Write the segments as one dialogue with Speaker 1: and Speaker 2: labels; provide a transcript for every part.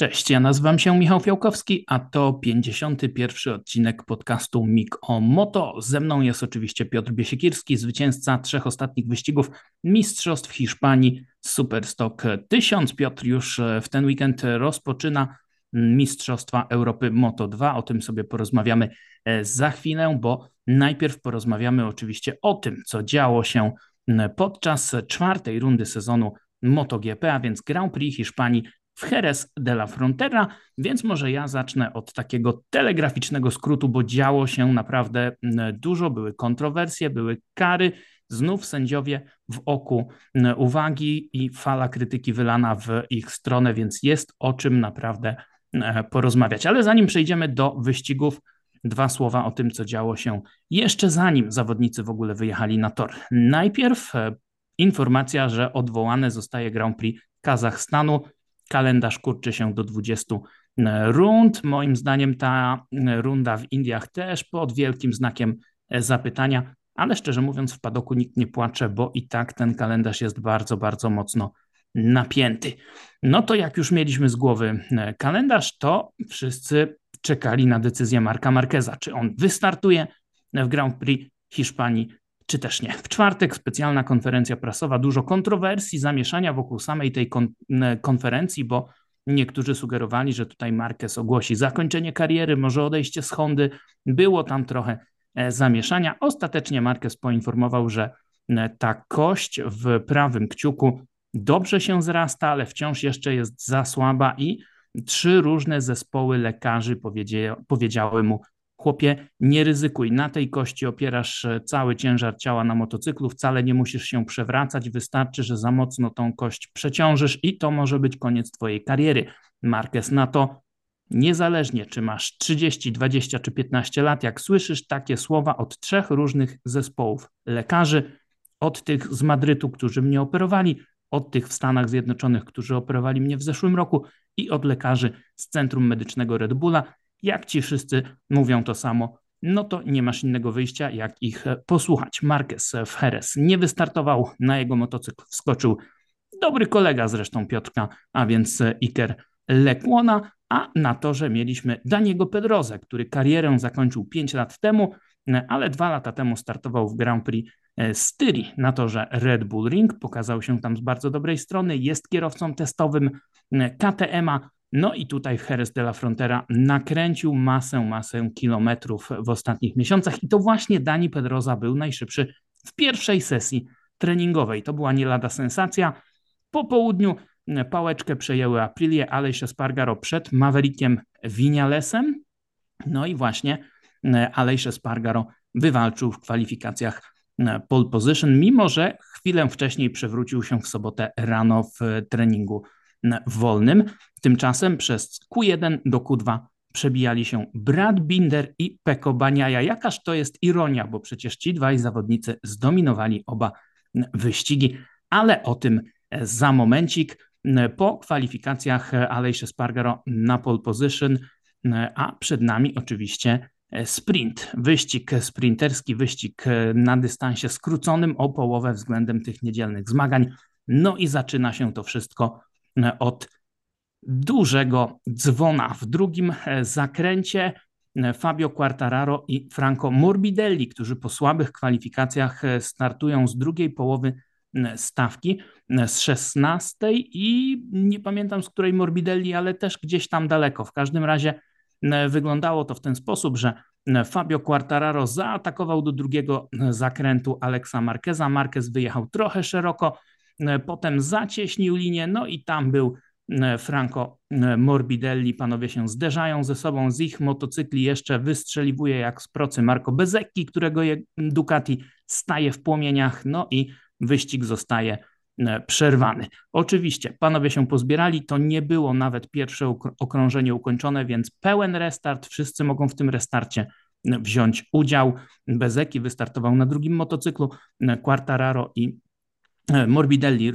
Speaker 1: Cześć, ja nazywam się Michał Fiałkowski, a to 51. odcinek podcastu MIG o Moto. Ze mną jest oczywiście Piotr Biesiekierski, zwycięzca trzech ostatnich wyścigów Mistrzostw Hiszpanii Superstock 1000. Piotr już e, w ten weekend rozpoczyna Mistrzostwa Europy Moto 2. O tym sobie porozmawiamy e, za chwilę, bo najpierw porozmawiamy oczywiście o tym, co działo się podczas czwartej rundy sezonu MotoGP, a więc Grand Prix Hiszpanii w Jerez de la Frontera, więc może ja zacznę od takiego telegraficznego skrótu, bo działo się naprawdę dużo, były kontrowersje, były kary, znów sędziowie w oku uwagi i fala krytyki wylana w ich stronę, więc jest o czym naprawdę porozmawiać. Ale zanim przejdziemy do wyścigów, dwa słowa o tym, co działo się jeszcze zanim zawodnicy w ogóle wyjechali na tor. Najpierw e, informacja, że odwołane zostaje Grand Prix Kazachstanu. Kalendarz kurczy się do 20 e, rund. Moim zdaniem ta e, runda w Indiach też pod wielkim znakiem e, zapytania, ale szczerze mówiąc w padoku nikt nie płacze, bo i tak ten kalendarz jest bardzo, bardzo mocno napięty. No to jak już mieliśmy z głowy kalendarz, to wszyscy czekali na decyzję Marka Marqueza, czy on wystartuje w Grand Prix Hiszpanii, czy też nie. W czwartek specjalna konferencja prasowa, dużo kontrowersji, zamieszania wokół samej tej kon konferencji, bo niektórzy sugerowali, że tutaj Marquez ogłosi zakończenie kariery, może odejście z Hondy. Było tam trochę e, zamieszania. Ostatecznie Marquez poinformował, że ta kość w prawym kciuku dobrze się zrasta, ale wciąż jeszcze jest za słaba i trzy różne zespoły lekarzy powiedziały mu, Chłopie, nie ryzykuj. Na tej kości opierasz e, cały ciężar ciała na motocyklu, wcale nie musisz się przewracać, wystarczy, że za mocno tą kość przeciążysz i to może być koniec twojej kariery. Marquez na to Niezależnie, czy masz 30, 20 czy 15 lat, jak słyszysz takie słowa od trzech różnych zespołów lekarzy, od tych z Madrytu, którzy mnie operowali, od tych w Stanach Zjednoczonych, którzy operowali mnie w zeszłym roku i od lekarzy z Centrum Medycznego Red Bulla, jak ci wszyscy mówią to samo, no to nie masz innego wyjścia, jak ich posłuchać. Marquez Jerez nie wystartował, na jego motocykl wskoczył dobry kolega zresztą Piotrka, a więc Iker Lekłona, a na torze mieliśmy Daniego Pedroza, który karierę zakończył 5 lat temu, ale dwa lata temu startował w Grand Prix Styrii. Na torze Red Bull Ring, pokazał się tam z bardzo dobrej strony, jest kierowcą testowym KTM-a, no i tutaj Jerez de la Frontera nakręcił masę, masę kilometrów w ostatnich miesiącach i to właśnie Dani Pedroza był najszybszy w pierwszej sesji treningowej. To była nie lada sensacja. Po południu pałeczkę przejęły Aprilie, Aleix Espargaro przed Maverickiem Vinalesem. No i właśnie Aleix Espargaro wywalczył w kwalifikacjach pole position, mimo że chwilę wcześniej przewrócił się w sobotę rano w treningu wolnym. Tymczasem przez Q1 do Q2 przebijali się Brad Binder i Peko Baniaja. Jakaż to jest ironia, bo przecież ci dwaj zawodnicy zdominowali oba wyścigi, ale o tym za momencik. Po kwalifikacjach Aleix Spargaro na pole position, a przed nami oczywiście sprint, wyścig sprinterski, wyścig na dystansie skróconym o połowę względem tych niedzielnych zmagań. No i zaczyna się to wszystko od dużego dzwona. W drugim e, zakręcie e, Fabio Quartararo i Franco Morbidelli, którzy po słabych kwalifikacjach e, startują z drugiej połowy stawki, z 16 i nie pamiętam z której Morbidelli, ale też gdzieś tam daleko. W każdym razie wyglądało to w ten sposób, że Fabio Quartararo zaatakował do drugiego zakrętu Alexa Marqueza. Marquez wyjechał trochę szeroko, potem zacieśnił linię, no i tam był E, Franco e, Morbidelli, panowie się zderzają ze sobą, z ich motocykli jeszcze wystrzeliwuje jak z procy Marco Bezecchi, którego Ducati staje w płomieniach, no i wyścig zostaje e, przerwany. Oczywiście panowie się pozbierali, to nie było nawet pierwsze okrążenie ukończone, więc pełen restart, wszyscy mogą w tym restarcie wziąć udział. Bezeki wystartował na drugim motocyklu, Quartararo i Morbidelli,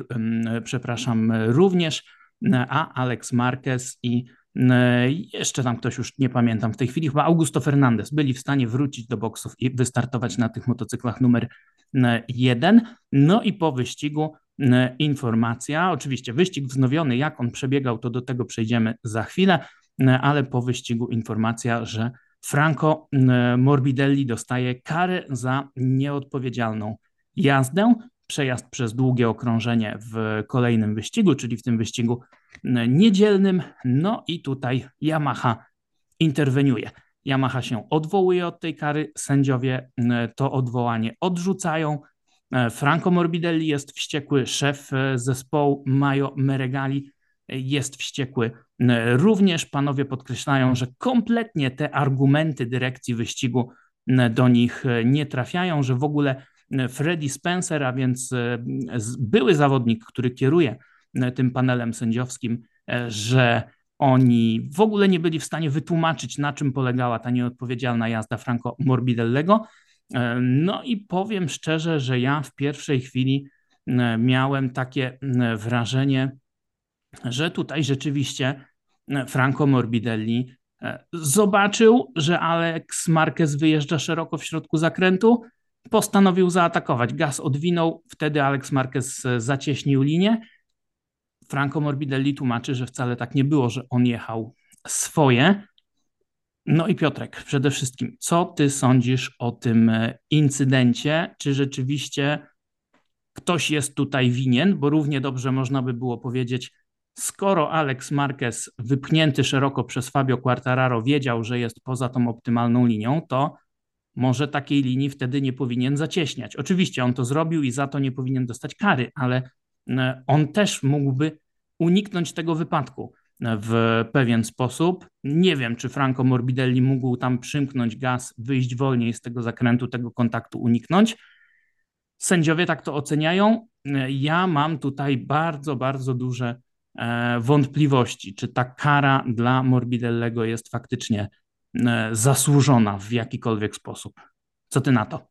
Speaker 1: przepraszam, również a Alex Marquez i e, jeszcze tam ktoś już nie pamiętam w tej chwili, chyba Augusto Fernandez byli w stanie wrócić do boksów i wystartować na tych motocyklach numer e, jeden. No i po wyścigu informacja. Oczywiście wyścig wznowiony, jak on przebiegał, to do tego przejdziemy za chwilę, ale po wyścigu informacja, że Franco Morbidelli dostaje karę za nieodpowiedzialną jazdę, przejazd przez długie okrążenie w kolejnym wyścigu, czyli w tym wyścigu niedzielnym. No i tutaj Yamaha interweniuje. Yamaha się odwołuje od tej kary, sędziowie to odwołanie odrzucają. Franco Morbidelli jest wściekły, szef zespołu Majo Meregali jest wściekły. Również panowie podkreślają, że kompletnie te argumenty dyrekcji wyścigu do nich nie trafiają, że w ogóle Freddy Spencer, a więc były zawodnik, który kieruje tym panelem sędziowskim, że oni w ogóle nie byli w stanie wytłumaczyć, na czym polegała ta nieodpowiedzialna jazda Franco Morbidellego. No i powiem szczerze, że ja w pierwszej chwili miałem takie wrażenie, że tutaj rzeczywiście Franco Morbidelli zobaczył, że Alex Marquez wyjeżdża szeroko w środku zakrętu, postanowił zaatakować. Gaz odwinął, wtedy Alex Marquez zacieśnił linię Franco Morbidelli tłumaczy, że wcale tak nie było, że on jechał swoje. No i Piotrek, przede wszystkim, co ty sądzisz o tym e, incydencie? Czy rzeczywiście ktoś jest tutaj winien? Bo równie dobrze można by było powiedzieć, skoro Alex Marquez wypchnięty szeroko przez Fabio Quartararo wiedział, że jest poza tą optymalną linią, to może takiej linii wtedy nie powinien zacieśniać. Oczywiście on to zrobił i za to nie powinien dostać kary, ale e, on też mógłby uniknąć tego wypadku w pewien sposób. Nie wiem, czy Franco Morbidelli mógł tam przymknąć gaz, wyjść wolniej z tego zakrętu, tego kontaktu uniknąć. Sędziowie tak to oceniają. Ja mam tutaj bardzo, bardzo duże e, wątpliwości, czy ta kara dla Morbidellego jest faktycznie e, zasłużona w jakikolwiek sposób. Co ty na to?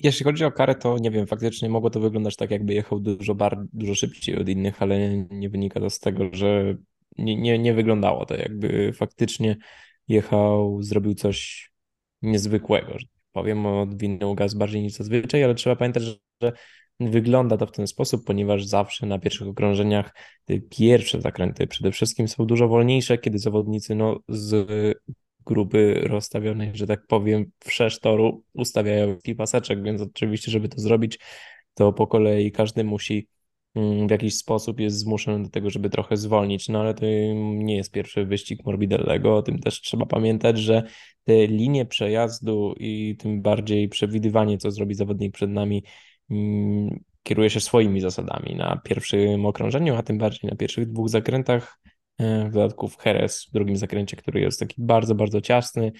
Speaker 2: Jeśli chodzi o karę, to nie wiem, faktycznie mogło to wyglądać tak, jakby jechał dużo, bar, dużo szybciej od innych, ale nie wynika to z tego, że nie, nie, nie wyglądało to, jakby faktycznie jechał, zrobił coś niezwykłego, że tak powiem, odwinął gaz bardziej niż zazwyczaj, ale trzeba pamiętać, że wygląda to w ten sposób, ponieważ zawsze na pierwszych okrążeniach te pierwsze zakręty przede wszystkim są dużo wolniejsze, kiedy zawodnicy no, z grupy rozstawionej, że tak powiem, w toru ustawiają paseczek, więc oczywiście, żeby to zrobić, to po kolei każdy musi mm, w jakiś sposób jest zmuszony do tego, żeby trochę zwolnić, no ale to nie jest pierwszy wyścig Morbidellego, o tym też trzeba pamiętać, że te linie przejazdu i tym bardziej przewidywanie, co zrobi zawodnik przed nami, kieruje się swoimi zasadami na pierwszym okrążeniu, a tym bardziej na pierwszych dwóch zakrętach E, w dodatku w Heres w drugim zakręcie, który jest taki bardzo, bardzo ciasny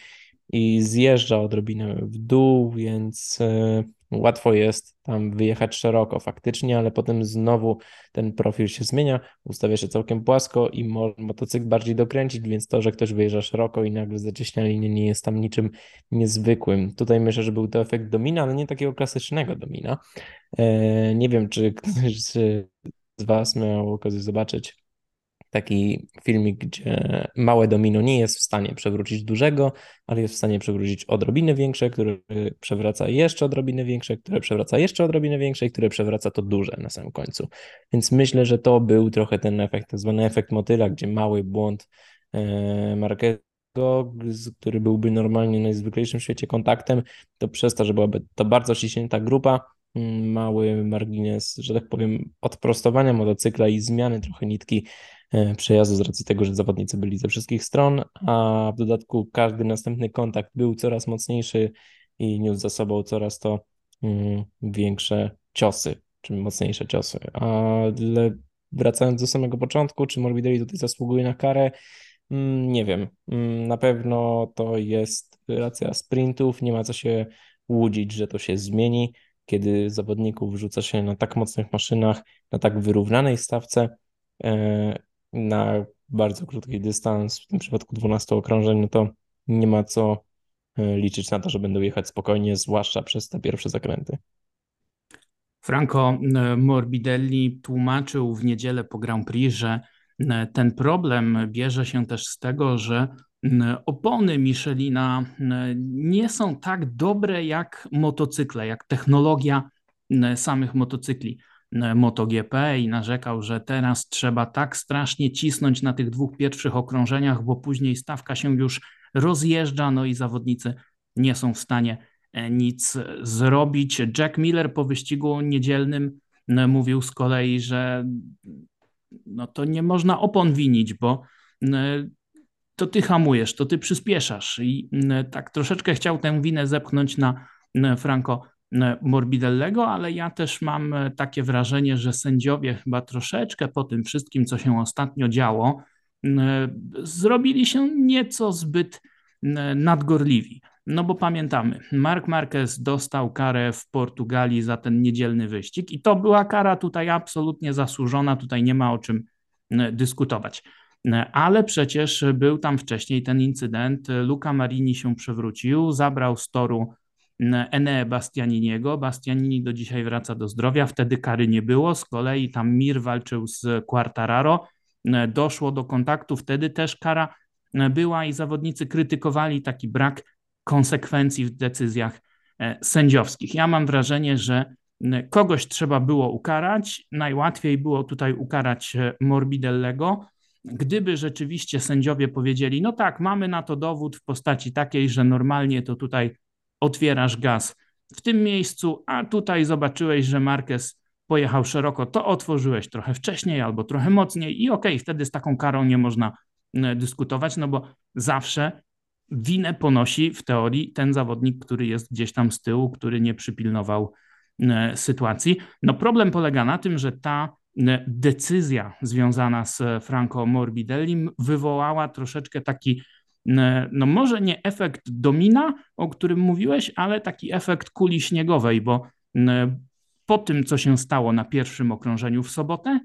Speaker 2: i zjeżdża odrobinę w dół, więc e, łatwo jest tam wyjechać szeroko faktycznie, ale potem znowu ten profil się zmienia, ustawia się całkiem płasko i może motocykl bardziej dokręcić, więc to, że ktoś wyjeżdża szeroko i nagle zacieśnia linię nie jest tam niczym niezwykłym. Tutaj myślę, że był to efekt domina, ale nie takiego klasycznego domina. E, nie wiem, czy ktoś z Was miał okazję zobaczyć taki filmik, gdzie małe domino nie jest w stanie przewrócić dużego, ale jest w stanie przewrócić odrobinę większe, które przewraca jeszcze odrobinę większe, które przewraca jeszcze odrobinę większe i które przewraca to duże na samym końcu. Więc myślę, że to był trochę ten efekt, tak zwany efekt motyla, gdzie mały błąd e, Marquezego, który byłby normalnie najzwyklejszym w świecie kontaktem, to przez to, że byłaby to bardzo ściśnięta grupa, mm, mały margines, że tak powiem, odprostowania motocykla i zmiany trochę nitki przejazdu z racji tego, że zawodnicy byli ze wszystkich stron, a w dodatku każdy następny kontakt był coraz mocniejszy i niósł za sobą coraz to mm, większe ciosy, czy mocniejsze ciosy. Ale wracając do samego początku, czy Morbidelli tutaj zasługuje na karę? Mm, nie wiem. Mm, na pewno to jest racja sprintów, nie ma co się łudzić, że to się zmieni, kiedy zawodników wrzuca się na tak mocnych maszynach, na tak wyrównanej stawce e, na bardzo krótki dystans, w tym przypadku 12 okrążeń, no to nie ma co e, liczyć na to, że będą jechać spokojnie, zwłaszcza przez te pierwsze zakręty.
Speaker 1: Franco e, Morbidelli tłumaczył w niedzielę po Grand Prix, że e, ten problem bierze się też z tego, że opony Michelina nie są tak dobre jak motocykle, jak technologia samych motocykli MotoGP i narzekał, że teraz trzeba tak strasznie cisnąć na tych dwóch pierwszych okrążeniach, bo później stawka się już rozjeżdża, no i zawodnicy nie są w stanie e, nic zrobić. Jack Miller po wyścigu niedzielnym mówił z kolei, że no to nie można opon winić, bo to ty hamujesz, to ty przyspieszasz. I tak troszeczkę chciał tę winę zepchnąć na Franco Morbidellego, ale ja też mam takie wrażenie, że sędziowie chyba troszeczkę po tym wszystkim, co się ostatnio działo, zrobili się nieco zbyt nadgorliwi. No bo pamiętamy, Mark Marquez dostał karę w Portugalii za ten niedzielny wyścig i to była kara tutaj absolutnie zasłużona, tutaj nie ma o czym dyskutować. Ale przecież był tam wcześniej ten incydent. Luca Marini się przewrócił, zabrał z toru Ene Bastianiniego. Bastianini do dzisiaj wraca do zdrowia, wtedy kary nie było. Z kolei tam Mir walczył z Quartararo. Doszło do kontaktu, wtedy też kara była i zawodnicy krytykowali taki brak konsekwencji w decyzjach e, sędziowskich. Ja mam wrażenie, że kogoś trzeba było ukarać. Najłatwiej było tutaj ukarać e, Morbidellego. Gdyby rzeczywiście sędziowie powiedzieli, no tak, mamy na to dowód w postaci takiej, że normalnie to tutaj otwierasz gaz w tym miejscu, a tutaj zobaczyłeś, że Marquez pojechał szeroko, to otworzyłeś trochę wcześniej albo trochę mocniej i okej, okay, wtedy z taką karą nie można dyskutować, no bo zawsze winę ponosi w teorii ten zawodnik, który jest gdzieś tam z tyłu, który nie przypilnował sytuacji. No problem polega na tym, że ta decyzja związana z Franco Morbidellim wywołała troszeczkę taki, no może nie efekt domina, o którym mówiłeś, ale taki efekt kuli śniegowej, bo po tym, co się stało na pierwszym okrążeniu w sobotę,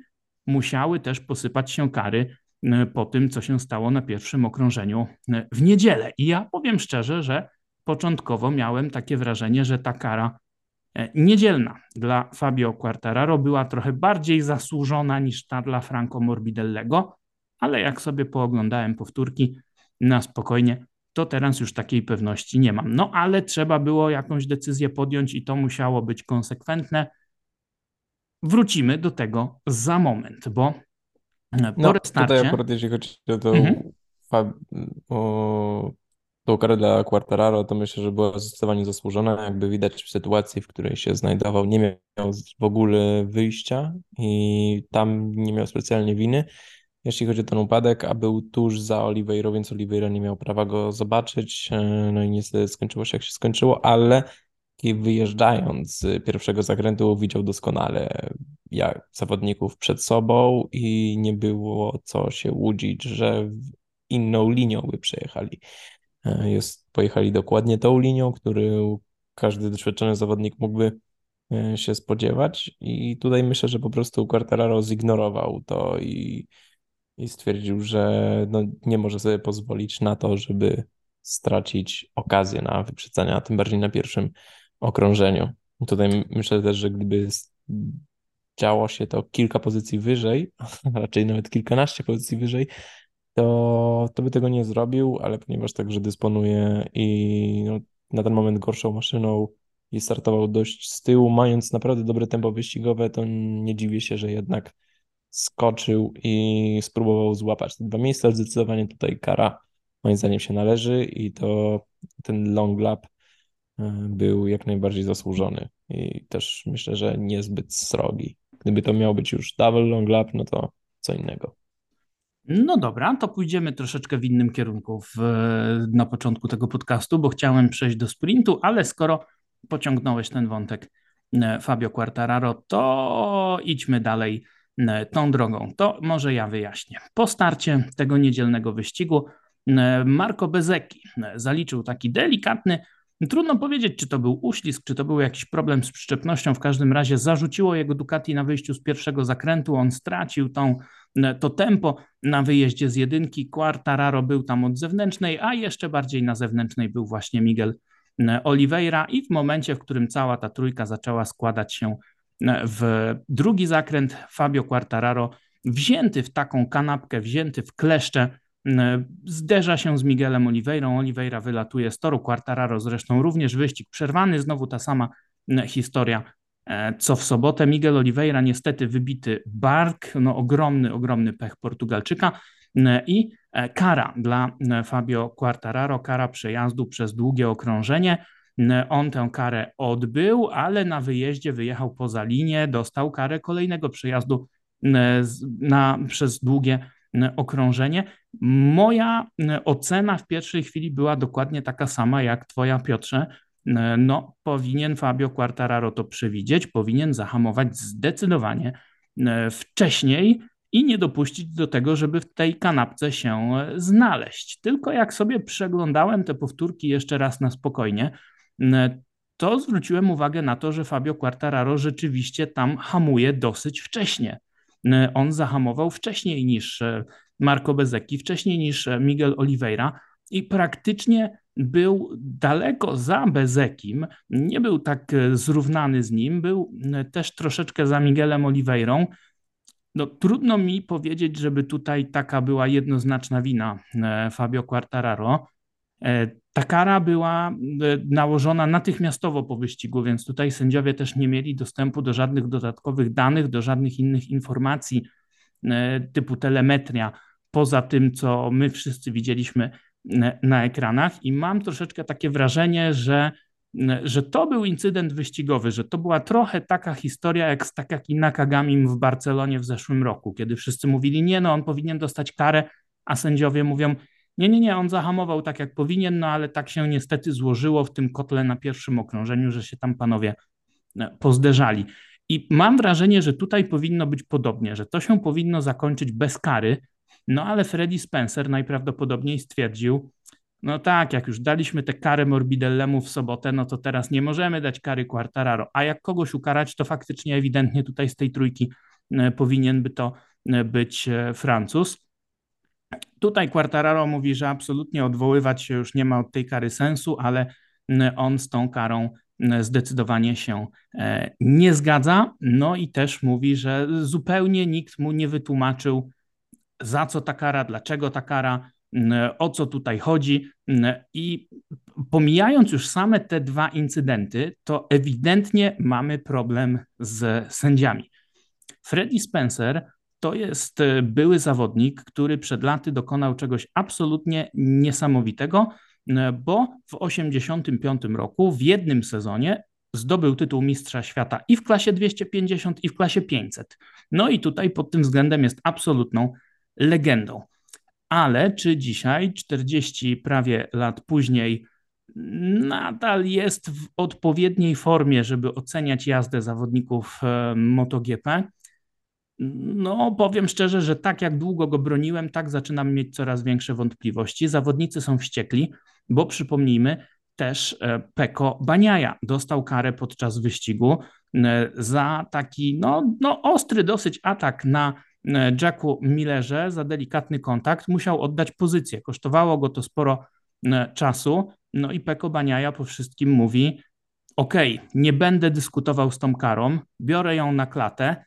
Speaker 1: musiały też posypać się kary po tym, co się stało na pierwszym okrążeniu w niedzielę. I ja powiem szczerze, że początkowo miałem takie wrażenie, że ta kara E, niedzielna dla Fabio Quartararo była trochę bardziej zasłużona niż ta dla Franco Morbidellego, ale jak sobie pooglądałem powtórki na spokojnie, to teraz już takiej pewności nie mam. No ale trzeba było jakąś decyzję podjąć i to musiało być konsekwentne. Wrócimy do tego za moment, bo
Speaker 2: po no, restarcie... Tutaj akurat jeśli chodzi o to mhm. o tą karę dla Quartararo to myślę, że była zdecydowanie zasłużona. Jakby widać w sytuacji, w której się znajdował, nie miał w ogóle wyjścia i tam nie miał specjalnie winy. Jeśli chodzi o ten upadek, a był tuż za Oliveira, więc Oliveira nie miał prawa go zobaczyć. E, no i niestety skończyło się jak się skończyło, ale wyjeżdżając z pierwszego zakrętu widział doskonale jak zawodników przed sobą i nie było co się łudzić, że inną linią by przejechali. E, jest, pojechali dokładnie tą linią, którą każdy doświadczony zawodnik mógłby e, się spodziewać i tutaj myślę, że po prostu Quartararo zignorował to i, i stwierdził, że no, nie może sobie pozwolić na to, żeby stracić okazję na wyprzedzanie, a tym bardziej na pierwszym okrążeniu. Tutaj myślę też, że gdyby działo się to kilka pozycji wyżej, raczej nawet kilkanaście pozycji wyżej, to, to by tego nie zrobił, ale ponieważ także dysponuje i no, na ten moment gorszą maszyną i startował dość z tyłu, mając naprawdę dobre tempo wyścigowe, to nie dziwię się, że jednak skoczył i spróbował złapać te dwa miejsca. Zdecydowanie tutaj kara moim zdaniem się należy i to ten long lap e, był jak najbardziej zasłużony i też myślę, że niezbyt srogi. Gdyby to miał być już double long lap, no to co innego.
Speaker 1: No dobra, to pójdziemy troszeczkę w innym kierunku w, na początku tego podcastu, bo chciałem przejść do sprintu, ale skoro pociągnąłeś ten wątek e, Fabio Quartararo, to idźmy dalej tą drogą. To może ja wyjaśnię. Po starcie tego niedzielnego wyścigu e, Marco Bezecchi zaliczył taki delikatny Trudno powiedzieć, czy to był uślizg, czy to był jakiś problem z przyczepnością. W każdym razie zarzuciło jego Ducati na wyjściu z pierwszego zakrętu. On stracił tą, to tempo na wyjeździe z jedynki. Quartararo był tam od zewnętrznej, a jeszcze bardziej na zewnętrznej był właśnie Miguel Oliveira. I w momencie, w którym cała ta trójka zaczęła składać się w drugi zakręt, Fabio Quartararo wzięty w taką kanapkę, wzięty w kleszcze, E, zderza się z Miguelem Oliveirą. Oliveira wylatuje z toru. Quartararo, zresztą również wyścig przerwany, znowu ta sama e, historia co w sobotę. Miguel Oliveira niestety wybity bark, no ogromny, ogromny pech Portugalczyka. I kara dla Fabio Quartararo, kara przejazdu przez długie okrążenie. On tę karę odbył, ale na wyjeździe wyjechał poza linię, dostał karę kolejnego przejazdu na, przez długie okrążenie. Moja ocena w pierwszej chwili była dokładnie taka sama jak Twoja, Piotrze. No, powinien Fabio Quartararo to przewidzieć, powinien zahamować zdecydowanie wcześniej i nie dopuścić do tego, żeby w tej kanapce się znaleźć. Tylko jak sobie przeglądałem te powtórki jeszcze raz na spokojnie, to zwróciłem uwagę na to, że Fabio Quartararo rzeczywiście tam hamuje dosyć wcześnie. On zahamował wcześniej niż e, Marco Bezecchi, wcześniej niż e, Miguel Oliveira i praktycznie był daleko za Bezekim, nie był tak e, zrównany z nim, był też troszeczkę za Miguelem Oliveirą. No, trudno mi powiedzieć, żeby tutaj taka była jednoznaczna wina Fabio Quartararo. Ta kara była e, nałożona natychmiastowo po wyścigu, więc tutaj sędziowie też nie mieli dostępu do żadnych dodatkowych danych, do żadnych innych informacji e, typu telemetria, poza tym, co my wszyscy widzieliśmy e, na ekranach. I mam troszeczkę takie wrażenie, że, że to był incydent wyścigowy, że to była trochę taka historia jak z Takaki Nakagamim w Barcelonie w zeszłym roku, kiedy wszyscy mówili, nie no, on powinien dostać karę, a sędziowie mówią, nie, nie, nie, on zahamował tak jak powinien, no ale tak się niestety złożyło w tym kotle na pierwszym okrążeniu, że się tam panowie e, pozderzali. I mam wrażenie, że tutaj powinno być podobnie, że to się powinno zakończyć bez kary, no ale Freddy Spencer najprawdopodobniej stwierdził, no tak, jak już daliśmy tę karę Morbidellemu w sobotę, no to teraz nie możemy dać kary Quartararo, a jak kogoś ukarać, to faktycznie ewidentnie tutaj z tej trójki e, powinien by to e, być Francuz. Tutaj Quartararo mówi, że absolutnie odwoływać się już nie ma od tej kary sensu, ale on z tą karą zdecydowanie się e, nie zgadza. No i też mówi, że zupełnie nikt mu nie wytłumaczył, za co ta kara, dlaczego ta kara, o co tutaj chodzi. I pomijając już same te dwa incydenty, to ewidentnie mamy problem z sędziami. Freddy Spencer to jest e, były zawodnik, który przed laty dokonał czegoś absolutnie niesamowitego, bo w 1985 roku w jednym sezonie zdobył tytuł Mistrza Świata i w klasie 250, i w klasie 500. No i tutaj pod tym względem jest absolutną legendą. Ale czy dzisiaj, 40 prawie lat później, nadal jest w odpowiedniej formie, żeby oceniać jazdę zawodników e, MotoGP? No, powiem szczerze, że tak jak długo go broniłem, tak zaczynam mieć coraz większe wątpliwości. Zawodnicy są wściekli, bo przypomnijmy, też e, Peko Baniaja dostał karę podczas wyścigu e, za taki no, no, ostry dosyć atak na e, Jacku Millerze, za delikatny kontakt. Musiał oddać pozycję. Kosztowało go to sporo czasu. No i Peko Baniaja po wszystkim mówi: OK, nie będę dyskutował z tą karą, biorę ją na klatę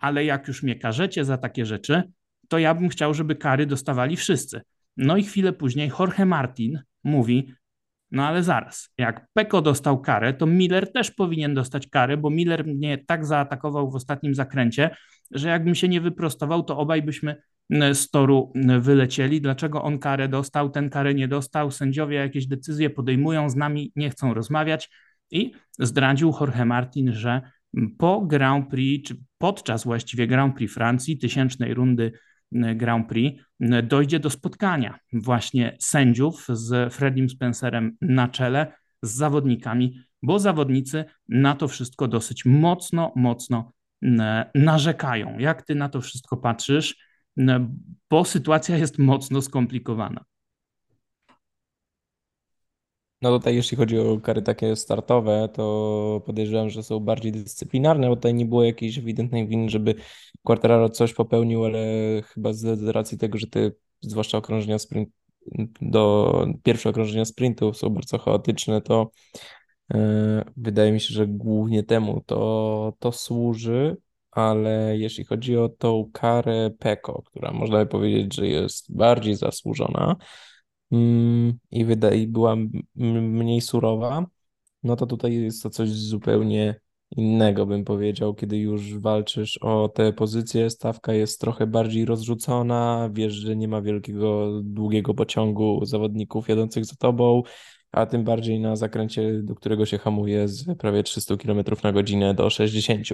Speaker 1: ale jak już mnie karzecie za takie rzeczy, to ja bym chciał, żeby kary dostawali wszyscy. No i chwilę później Jorge Martin mówi, no ale zaraz, jak Peko dostał karę, to Miller też powinien dostać karę, bo Miller mnie tak zaatakował w ostatnim zakręcie, że jakbym się nie wyprostował, to obaj byśmy z toru wylecieli. Dlaczego on karę dostał, ten karę nie dostał? Sędziowie jakieś decyzje podejmują, z nami nie chcą rozmawiać i zdradził Jorge Martin, że po Grand Prix, czy podczas właściwie Grand Prix Francji, tysięcznej rundy Grand Prix, dojdzie do spotkania właśnie sędziów z Freddiem Spencerem na czele, z zawodnikami, bo zawodnicy na to wszystko dosyć mocno, mocno narzekają. Jak ty na to wszystko patrzysz? Bo sytuacja jest mocno skomplikowana.
Speaker 2: No tutaj jeśli chodzi o kary takie startowe, to podejrzewam, że są bardziej dyscyplinarne, bo tutaj nie było jakiejś ewidentnej winy, żeby Quartararo coś popełnił, ale chyba z racji tego, że te, zwłaszcza okrążenia sprint, do pierwsze okrążenia sprintu są bardzo chaotyczne, to yy, wydaje mi się, że głównie temu to, to służy, ale jeśli chodzi o tą karę PECO, która można by powiedzieć, że jest bardziej zasłużona, i, wydaje, i była mniej surowa, no to tutaj jest to coś zupełnie innego, bym powiedział, kiedy już walczysz o te pozycje, stawka jest trochę bardziej rozrzucona, wiesz, że nie ma wielkiego, długiego pociągu zawodników jadących za tobą, a tym bardziej na zakręcie, do którego się hamuje z prawie 300 km na godzinę do 60.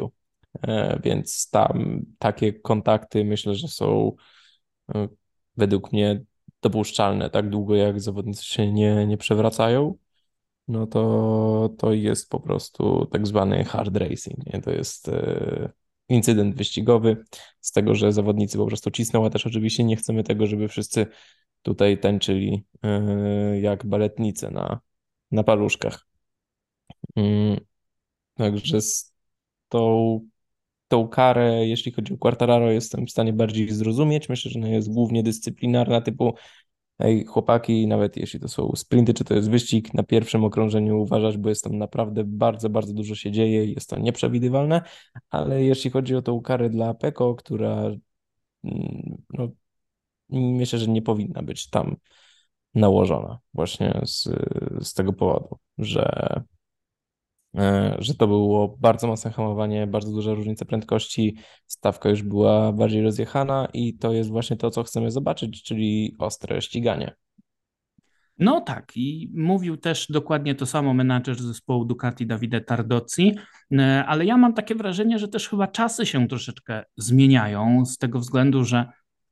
Speaker 2: E, więc tam takie kontakty myślę, że są e, według mnie dopuszczalne tak długo, jak zawodnicy się nie, nie przewracają no to, to jest po prostu tak zwany hard racing. Nie? To jest e, incydent wyścigowy z tego, że zawodnicy po prostu cisną, a też oczywiście nie chcemy tego, żeby wszyscy tutaj tańczyli e, jak baletnice na, na paluszkach. Mm, także z tą, tą karę, jeśli chodzi o Quartararo, jestem w stanie bardziej zrozumieć. Myślę, że ona jest głównie dyscyplinarna, typu Ej, chłopaki, nawet jeśli to są sprinty, czy to jest wyścig, na pierwszym okrążeniu uważać, bo jest tam naprawdę bardzo, bardzo dużo się dzieje i jest to nieprzewidywalne, ale jeśli chodzi o tą karę dla Peko, która mm, no, myślę, że nie powinna być tam nałożona właśnie z, z tego powodu, że że to było bardzo mocne hamowanie, bardzo duża różnica prędkości, stawka już była bardziej rozjechana i to jest właśnie to, co chcemy zobaczyć, czyli ostre ściganie.
Speaker 1: No tak, i mówił też dokładnie to samo menadżer zespołu Ducati Davide Tardozzi, e, ale ja mam takie wrażenie, że też chyba czasy się troszeczkę zmieniają z tego względu, że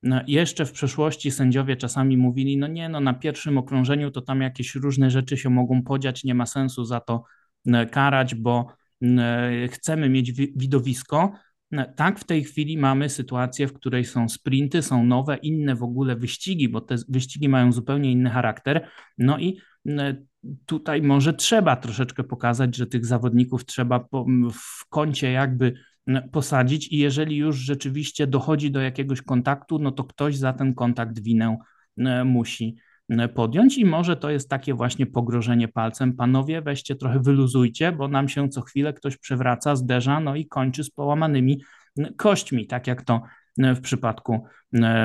Speaker 1: e, jeszcze w przeszłości sędziowie czasami mówili, no nie, no na pierwszym okrążeniu to tam jakieś różne rzeczy się mogą podziać, nie ma sensu za to E, karać, bo chcemy mieć widowisko. Tak, w tej chwili mamy sytuację, w której są sprinty, są nowe, inne w ogóle wyścigi, bo te wyścigi mają zupełnie inny charakter. No i tutaj może trzeba troszeczkę pokazać, że tych zawodników trzeba w kącie jakby posadzić i jeżeli już rzeczywiście dochodzi do jakiegoś kontaktu, no to ktoś za ten kontakt winę musi podjąć i może to jest takie właśnie pogrożenie palcem. Panowie, weźcie trochę wyluzujcie, bo nam się co chwilę ktoś przewraca, zderza, no i kończy z połamanymi kośćmi, tak jak to w przypadku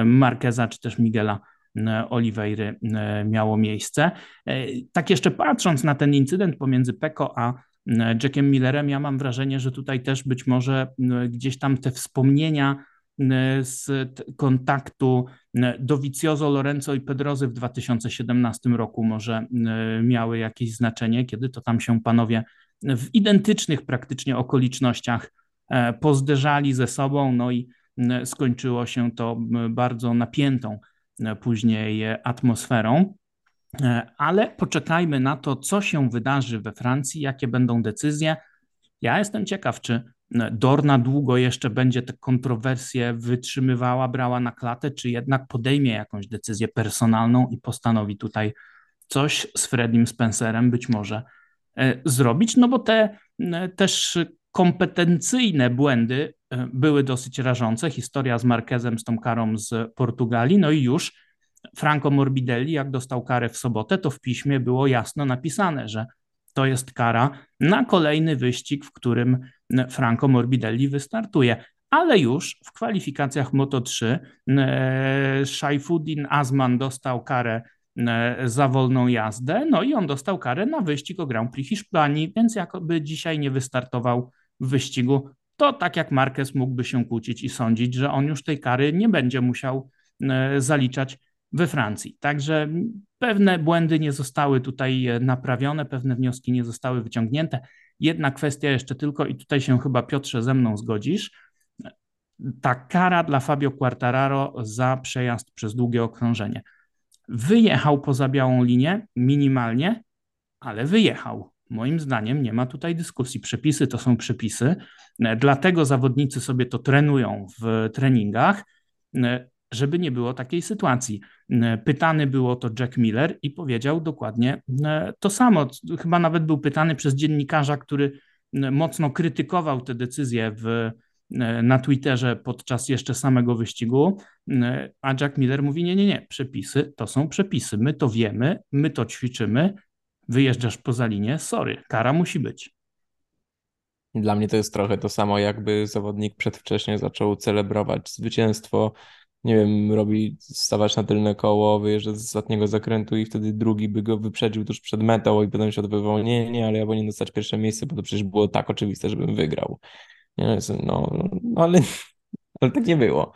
Speaker 1: Marqueza czy też Miguela Oliveira miało miejsce. E, tak jeszcze patrząc na ten incydent pomiędzy Peko a Jackiem Millerem, ja mam wrażenie, że tutaj też być może gdzieś tam te wspomnienia E, z kontaktu e, Dovizioso, Lorenzo i Pedrozy w 2017 roku może e, miały jakieś znaczenie, kiedy to tam się panowie w identycznych praktycznie okolicznościach pozderzali ze sobą, no i skończyło się to bardzo napiętą później atmosferą. Ale poczekajmy na to, co się wydarzy we Francji, jakie będą decyzje. Ja jestem ciekaw, czy Dorna długo jeszcze będzie te kontrowersje wytrzymywała, brała na klatę, czy jednak podejmie jakąś decyzję personalną i postanowi tutaj coś z Fredim Spencerem być może e, zrobić, no bo te e, też kompetencyjne błędy e, były dosyć rażące. Historia z Marquezem, z tą karą z Portugalii, no i już Franco Morbidelli, jak dostał karę w sobotę, to w piśmie było jasno napisane, że to jest kara na kolejny wyścig, w którym Franco Morbidelli wystartuje. Ale już w kwalifikacjach Moto3 e, Shaifuddin Azman dostał karę e, za wolną jazdę, no i on dostał karę na wyścig o Grand Prix Hiszpanii, więc jakoby dzisiaj nie wystartował w wyścigu, to tak jak Marquez mógłby się kłócić i sądzić, że on już tej kary nie będzie musiał e, zaliczać we Francji. Także pewne błędy nie zostały tutaj e, naprawione, pewne wnioski nie zostały wyciągnięte. Jedna kwestia jeszcze tylko, i tutaj się chyba Piotrze ze mną zgodzisz. Ta kara dla Fabio Quartararo za przejazd przez długie okrążenie. Wyjechał poza białą linię minimalnie, ale wyjechał. Moim zdaniem nie ma tutaj dyskusji. Przepisy to są przepisy, e, dlatego zawodnicy sobie to trenują w treningach. Żeby nie było takiej sytuacji. Pytany było to Jack Miller i powiedział dokładnie to samo. Chyba nawet był pytany przez dziennikarza, który mocno krytykował te decyzje w, na Twitterze podczas jeszcze samego wyścigu, a Jack Miller mówi: Nie, nie, nie, przepisy to są przepisy. My to wiemy, my to ćwiczymy. Wyjeżdżasz poza linię, sorry, kara musi być.
Speaker 2: Dla mnie to jest trochę to samo, jakby zawodnik przedwcześnie zaczął celebrować zwycięstwo nie wiem, robi stawać na tylne koło, wyjeżdża z ostatniego zakrętu i wtedy drugi by go wyprzedził tuż przed metą i potem się odbywał, nie, nie, ale ja powinien dostać pierwsze miejsce, bo to przecież było tak oczywiste, żebym wygrał. Nie, no, no ale, ale tak nie było.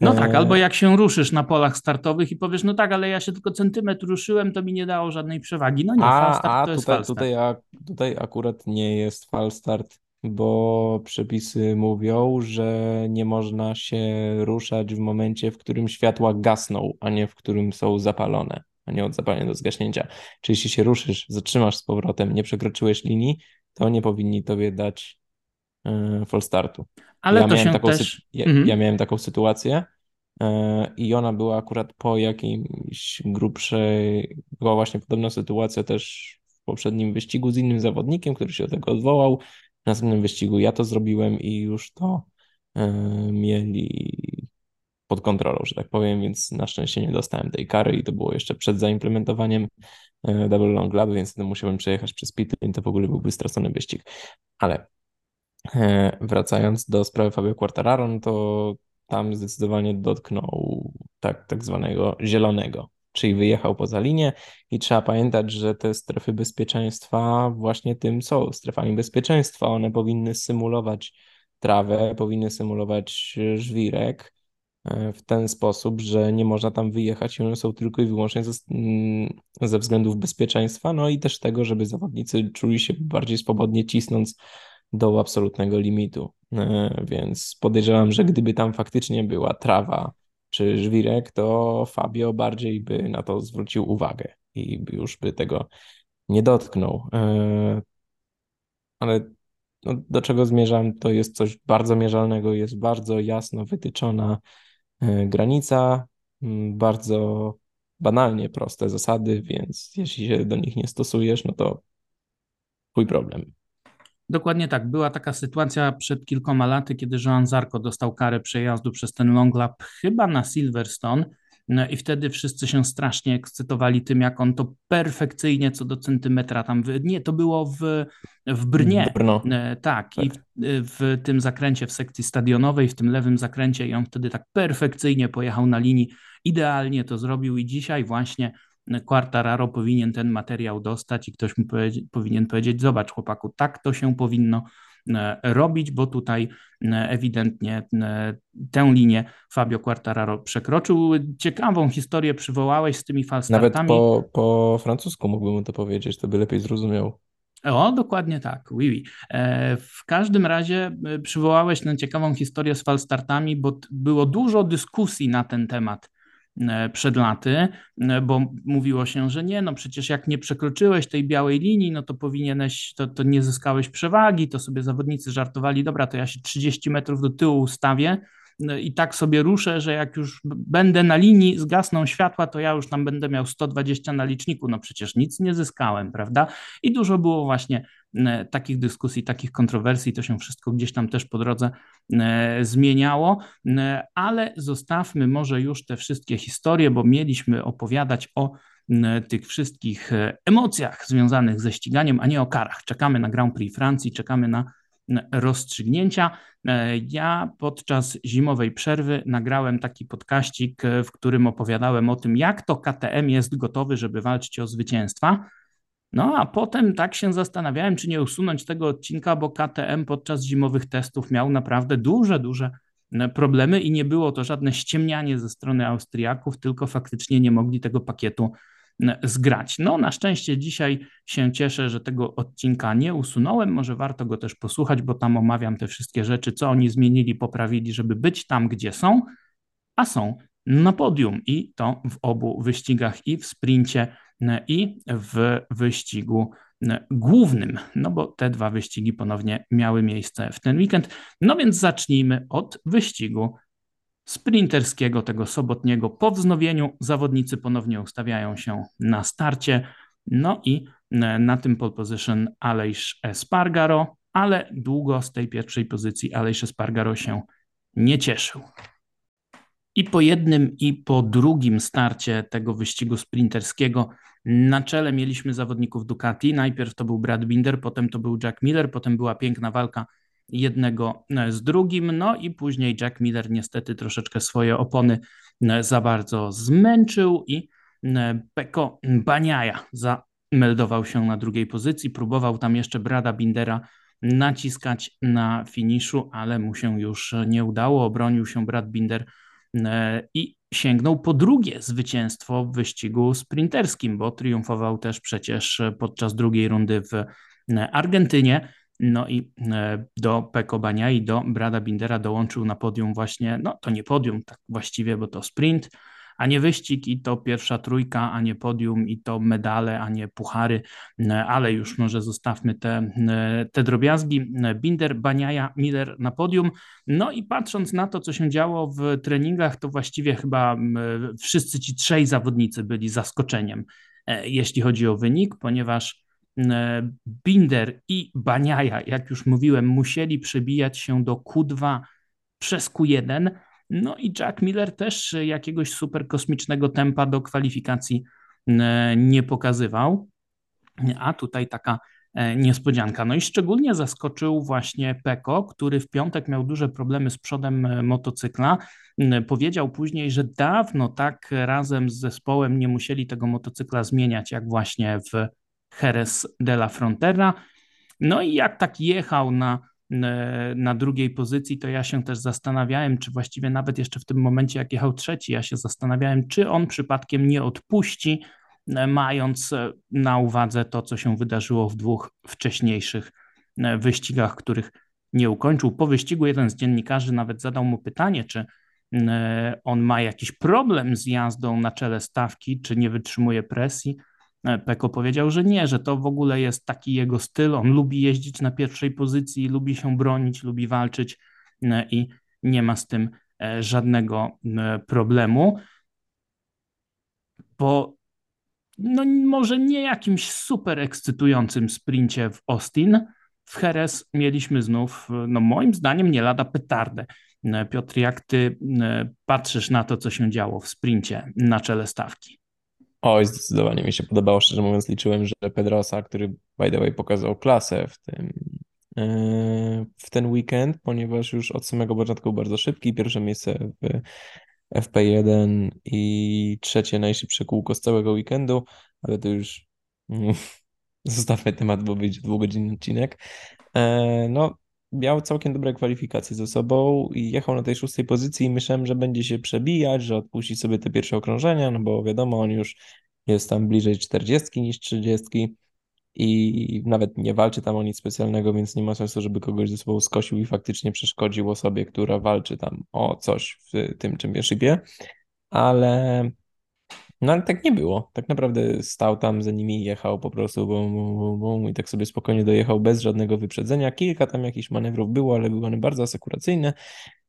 Speaker 1: No tak, albo jak się ruszysz na polach startowych i powiesz, no tak, ale ja się tylko centymetr ruszyłem, to mi nie dało żadnej przewagi. No nie,
Speaker 2: a,
Speaker 1: falstart
Speaker 2: a
Speaker 1: to jest
Speaker 2: tutaj,
Speaker 1: falstart.
Speaker 2: tutaj, a, tutaj akurat nie jest falstart, bo przepisy mówią, że nie można się ruszać w momencie, w którym światła gasną, a nie w którym są zapalone, a nie od zapalenia do zgaśnięcia. Czyli jeśli się ruszysz, zatrzymasz z powrotem, nie przekroczyłeś linii, to nie powinni tobie dać yy, falstartu.
Speaker 1: Ale
Speaker 2: ja
Speaker 1: to
Speaker 2: miałem
Speaker 1: się
Speaker 2: taką,
Speaker 1: też...
Speaker 2: ja,
Speaker 1: Mhm.
Speaker 2: ja miałem taką sytuację e, i ona była akurat po jakiejś grubszej, była właśnie podobna sytuacja też w poprzednim wyścigu z innym zawodnikiem, który się do tego odwołał. W następnym wyścigu ja to zrobiłem i już to e, mieli pod kontrolą, że tak powiem, więc na szczęście nie dostałem tej kary i to było jeszcze przed zaimplementowaniem e, Double Long Lab, więc wtedy musiałem przejechać przez pit lane, to w ogóle byłby stracony wyścig. Ale E, Wracając do sprawy Fabio Quartararo, no to tam zdecydowanie dotknął tak, tak zwanego zielonego, czyli wyjechał poza linię i trzeba pamiętać, że te strefy bezpieczeństwa właśnie tym są, strefami bezpieczeństwa. One powinny symulować trawę, powinny symulować żwirek e, w ten sposób, że nie można tam wyjechać i one są tylko i wyłącznie ze, mm, ze względów bezpieczeństwa, no i też tego, żeby zawodnicy czuli się bardziej swobodnie cisnąc do absolutnego limitu. E, Więc podejrzewam, że gdyby tam faktycznie była trawa czy żwirek, to Fabio bardziej by na to zwrócił uwagę i już by tego nie dotknął. E, Ale no, do czego zmierzam, to jest coś bardzo mierzalnego, jest bardzo jasno wytyczona e, granica, bardzo banalnie proste zasady, więc jeśli się do nich nie stosujesz, no to twój problem.
Speaker 1: Dokładnie tak. Była taka sytuacja przed kilkoma laty, kiedy Joan Zarco dostał karę przejazdu przez ten long lap chyba na Silverstone. No i wtedy wszyscy się strasznie ekscytowali tym, jak on to perfekcyjnie co do centymetra tam. Wy... Nie, to było w, w Brnie.
Speaker 2: Brno.
Speaker 1: E, tak, i w, w tym zakręcie w sekcji stadionowej, w tym lewym zakręcie, i on wtedy tak perfekcyjnie pojechał na linii. Idealnie to zrobił, i dzisiaj właśnie Quartararo powinien ten materiał dostać i ktoś mu powie, powinien powiedzieć: Zobacz, chłopaku, tak to się powinno e, robić, bo tutaj e, ewidentnie e, tę linię Fabio Quartararo przekroczył. Ciekawą historię przywołałeś z tymi falstartami.
Speaker 2: Nawet po, po francusku mógłbym to powiedzieć, to by lepiej zrozumiał.
Speaker 1: O, dokładnie tak, oui, oui. W każdym razie przywołałeś tę ciekawą historię z falstartami, bo było dużo dyskusji na ten temat przed laty, bo mówiło się, że nie, no przecież jak nie przekroczyłeś tej białej linii, no to powinieneś, to, to nie zyskałeś przewagi, to sobie zawodnicy żartowali, dobra, to ja się 30 metrów do tyłu ustawię, i tak sobie ruszę, że jak już będę na linii, zgasną światła, to ja już tam będę miał 120 na liczniku. No przecież nic nie zyskałem, prawda? I dużo było właśnie takich dyskusji, takich kontrowersji, to się wszystko gdzieś tam też po drodze zmieniało, ale zostawmy może już te wszystkie historie, bo mieliśmy opowiadać o tych wszystkich e, emocjach związanych ze ściganiem, a nie o karach. Czekamy na Grand Prix Francji, czekamy na rozstrzygnięcia. E, ja podczas zimowej przerwy nagrałem taki podkaścik, e, w którym opowiadałem o tym, jak to KTM jest gotowy, żeby walczyć o zwycięstwa. No a potem tak się zastanawiałem, czy nie usunąć tego odcinka, bo KTM podczas zimowych testów miał naprawdę duże, duże problemy i nie było to żadne ściemnianie ze strony Austriaków, tylko faktycznie nie mogli tego pakietu zgrać. No, na szczęście dzisiaj się cieszę, że tego odcinka nie usunąłem. Może warto go też posłuchać, bo tam omawiam te wszystkie rzeczy, co oni zmienili, poprawili, żeby być tam, gdzie są, a są na podium i to w obu wyścigach i w sprincie i w wyścigu głównym, no bo te dwa wyścigi ponownie miały miejsce w ten weekend. No więc zacznijmy od wyścigu sprinterskiego, tego sobotniego. Po wznowieniu zawodnicy ponownie ustawiają się na starcie. No i na tym pole position Aleix Espargaro, ale długo z tej pierwszej pozycji Aleix Espargaro się nie cieszył. I po jednym i po drugim starcie tego wyścigu sprinterskiego na czele mieliśmy zawodników Ducati. Najpierw to był Brad Binder, potem to był Jack Miller, potem była piękna walka jednego z drugim. No i później Jack Miller niestety troszeczkę swoje opony za bardzo zmęczył i Peko Baniaja zameldował się na drugiej pozycji. Próbował tam jeszcze Brada Bindera naciskać na finiszu, ale mu się już nie udało. Obronił się Brad Binder e, i sięgnął po drugie zwycięstwo w wyścigu sprinterskim, bo triumfował też przecież podczas drugiej rundy w e, Argentynie. No i e, do Peko Bania i do Brada Bindera dołączył na podium właśnie, no to nie podium tak właściwie, bo to sprint, a nie wyścig i to pierwsza trójka, a nie podium i to medale, a nie puchary, ale już może zostawmy te, te drobiazgi. Binder, Baniaja, Miller na podium. No i patrząc na to, co się działo w treningach, to właściwie chyba wszyscy ci trzej zawodnicy byli zaskoczeniem, e, jeśli chodzi o wynik, ponieważ Binder i Baniaja, jak już mówiłem, musieli przebijać się do Q2 przez Q1, no i Jack Miller też jakiegoś super kosmicznego tempa do kwalifikacji e, nie pokazywał. A tutaj taka e, niespodzianka. No i szczególnie zaskoczył właśnie Peko, który w piątek miał duże problemy z przodem e, motocykla. Powiedział później, że dawno tak razem z zespołem nie musieli tego motocykla zmieniać, jak właśnie w Jerez de la Frontera. No i jak tak jechał na na drugiej pozycji, to ja się też zastanawiałem, czy właściwie nawet jeszcze w tym momencie, jak jechał trzeci, ja się zastanawiałem, czy on przypadkiem nie odpuści, mając e, na uwadze to, co się wydarzyło w dwóch wcześniejszych e, wyścigach, których nie ukończył. Po wyścigu jeden z dziennikarzy nawet zadał mu pytanie, czy e, on ma jakiś problem z jazdą na czele stawki, czy nie wytrzymuje presji. E, Peko powiedział, że nie, że to w ogóle jest taki jego styl. On lubi jeździć na pierwszej pozycji, lubi się bronić, lubi walczyć e, i nie ma z tym e, żadnego problemu. Po no może nie jakimś super ekscytującym sprincie w Austin, w Jerez mieliśmy znów, no moim zdaniem, nie lada petardę. Piotr, jak ty patrzysz na to, co się działo w sprincie na czele stawki?
Speaker 2: Oj, zdecydowanie mi się podobało, szczerze mówiąc, liczyłem, że Pedrosa, który by the way pokazał klasę w tym, e, w ten weekend, ponieważ już od samego początku był bardzo szybki, pierwsze miejsce w FP1 i trzecie najszybsze kółko z całego weekendu, ale to już mm, zostawmy temat, bo wyjdzie dwugodzinny odcinek. E, no, miał całkiem dobre kwalifikacje ze sobą i jechał na tej szóstej pozycji i myślałem, że będzie się przebijać, że odpuści sobie te pierwsze okrążenia, no bo wiadomo, on już jest tam bliżej 40 niż 30 i nawet nie walczy tam o nic specjalnego, więc nie ma sensu, żeby kogoś ze sobą skosił i faktycznie przeszkodził osobie, która walczy tam o coś w tym championshipie, ale no ale tak nie było. Tak naprawdę stał tam za nimi, jechał po prostu bum, bum, bum, i tak sobie spokojnie dojechał bez żadnego wyprzedzenia. Kilka tam jakichś manewrów było, ale były one bardzo asekuracyjne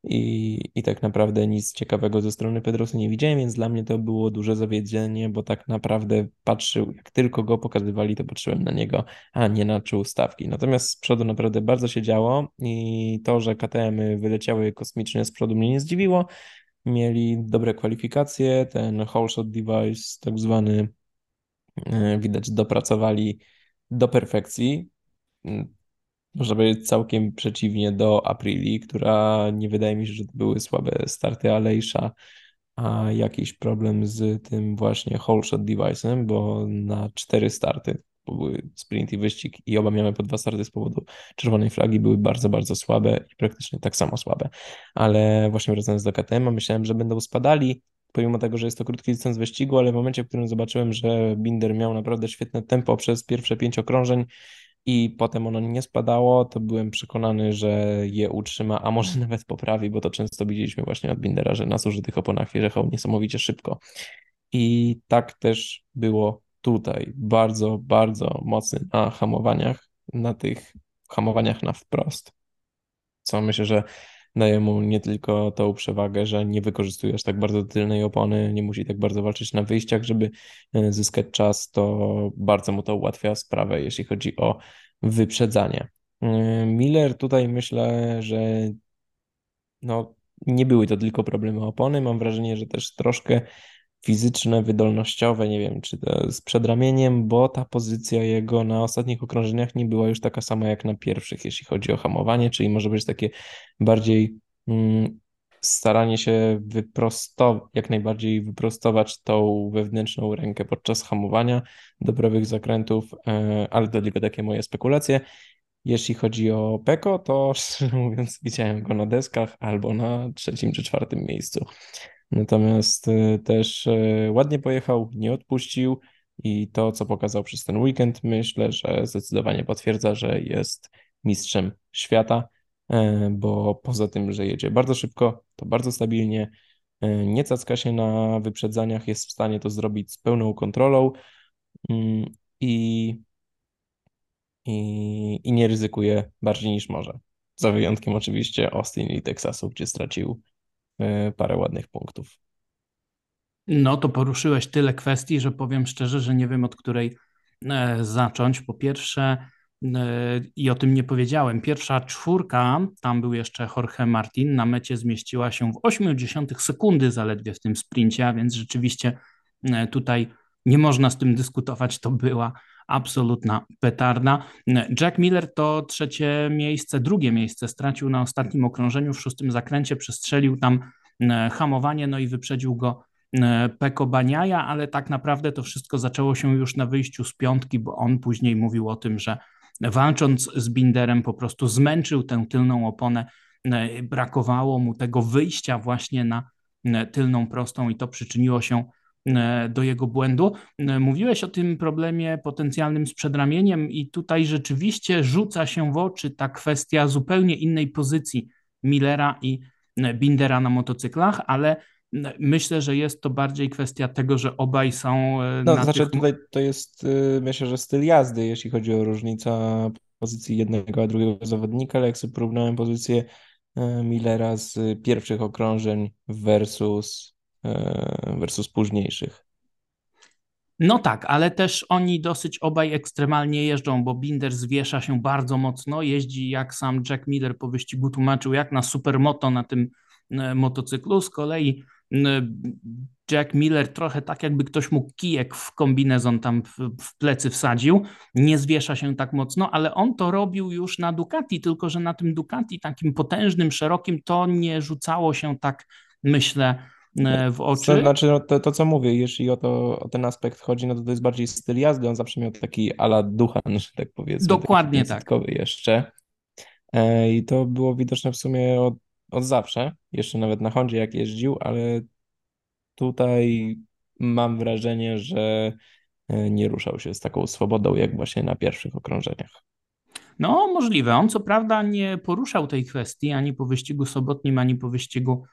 Speaker 2: i, i tak naprawdę nic ciekawego ze strony Pedrosa nie widziałem, więc dla mnie to było duże zawiedzenie, bo tak naprawdę patrzył, jak tylko go pokazywali, to patrzyłem na niego, a nie na czuł stawki. Natomiast z przodu naprawdę bardzo się działo i to, że KTM wyleciały kosmicznie z przodu mnie nie zdziwiło, mieli dobre kwalifikacje, ten whole shot device tak zwany e, widać dopracowali do perfekcji. Mm, można powiedzieć całkiem przeciwnie do Aprili, która nie wydaje mi się, że to były słabe starty Alejsza, a jakiś problem z tym właśnie whole shot device'em, bo na cztery starty bo były sprint i wyścig i oba miały po dwa starty z powodu czerwonej flagi, były bardzo, bardzo słabe i praktycznie tak samo słabe. Ale właśnie wracając do KTM, myślałem, że będą spadali, pomimo tego, że jest to krótki dystans wyścigu, ale w momencie, w którym zobaczyłem, że Binder miał naprawdę świetne tempo przez pierwsze pięć okrążeń i potem ono nie spadało, to byłem przekonany, że je utrzyma, a może nawet poprawi, bo to często widzieliśmy właśnie od Bindera, że na zużytych oponach jechał niesamowicie szybko. I tak też było tutaj bardzo, bardzo mocny na hamowaniach, na tych hamowaniach na wprost. Co myślę, że daje mu nie tylko tą przewagę, że nie wykorzystujesz tak bardzo tylnej opony, nie musi tak bardzo walczyć na wyjściach, żeby e, zyskać czas, to bardzo mu to ułatwia sprawę, jeśli chodzi o wyprzedzanie. E, Miller tutaj myślę, że no, nie były to tylko problemy opony. Mam wrażenie, że też troszkę fizyczne, wydolnościowe, nie wiem, czy z przedramieniem, bo ta pozycja jego na ostatnich okrążeniach nie była już taka sama jak na pierwszych, jeśli chodzi o hamowanie, czyli może być takie bardziej mm, staranie się wyprostować, jak najbardziej wyprostować tą wewnętrzną rękę podczas hamowania do prawych zakrętów, e, ale to tylko takie moje spekulacje. Jeśli chodzi o Peko, to szczerze mówiąc widziałem go na deskach albo na trzecim czy czwartym miejscu. Natomiast e, też e, ładnie pojechał, nie odpuścił i to, co pokazał przez ten weekend, myślę, że zdecydowanie potwierdza, że jest mistrzem świata, e, bo poza tym, że jedzie bardzo szybko, to bardzo stabilnie, nie cacka się na wyprzedzaniach, jest w stanie to zrobić z pełną kontrolą mm, i, i, i nie ryzykuje bardziej niż może. Za wyjątkiem oczywiście Austin i Teksasu, gdzie stracił E, parę ładnych punktów.
Speaker 1: No to poruszyłeś tyle kwestii, że powiem szczerze, że nie wiem od której e, zacząć. Po pierwsze, e, i o tym nie powiedziałem, pierwsza czwórka, tam był jeszcze Jorge Martin, na mecie zmieściła się w 80 sekundy zaledwie w tym sprincie, a więc rzeczywiście tutaj nie można z tym dyskutować, to była absolutna petarda. Jack Miller to trzecie miejsce, drugie miejsce stracił na ostatnim okrążeniu w szóstym zakręcie, przestrzelił tam e, hamowanie, no i wyprzedził go e, Peko Baniaja, ale tak naprawdę to wszystko zaczęło się już na wyjściu z piątki, bo on później mówił o tym, że walcząc z Binderem po prostu zmęczył tę tylną oponę, e, brakowało mu tego wyjścia właśnie na tylną prostą i to przyczyniło się do jego błędu. E, mówiłeś o tym problemie potencjalnym z przedramieniem i tutaj rzeczywiście rzuca się w oczy ta kwestia zupełnie innej pozycji Millera i e, Bindera na motocyklach, ale myślę, że jest to bardziej kwestia tego, że obaj są
Speaker 2: no, na znaczy tych... tutaj to jest myślę, że styl jazdy, jeśli chodzi o różnicę pozycji jednego a drugiego zawodnika, ale jak sobie porównałem pozycję Millera z pierwszych okrążeń versus E, versus późniejszych.
Speaker 1: No tak, ale też oni dosyć obaj ekstremalnie jeżdżą, bo Binder zwiesza się bardzo mocno, jeździ jak sam Jack Miller po wyścigu tłumaczył, jak na supermoto na tym e, motocyklu. Z kolei Jack Miller trochę tak jakby ktoś mu kijek w kombinezon tam w, plecy wsadził, nie zwiesza się tak mocno, ale on to robił już na Ducati, tylko że na tym Ducati takim potężnym, szerokim to nie rzucało się tak, myślę, E, w oczy.
Speaker 2: To znaczy, no, to, to, co mówię, jeśli o, to, o ten aspekt chodzi, no to to jest bardziej styl jazdy, on zawsze miał taki ala duchan, że tak powiedzmy.
Speaker 1: Dokładnie tak.
Speaker 2: jeszcze. E, I to było widoczne w sumie od, od zawsze, jeszcze nawet na Hondzie jak jeździł, ale tutaj mam wrażenie, że e, nie ruszał się z taką swobodą, jak właśnie na pierwszych okrążeniach.
Speaker 1: No, możliwe. On co prawda nie poruszał tej kwestii ani po wyścigu sobotnim, ani po wyścigu E,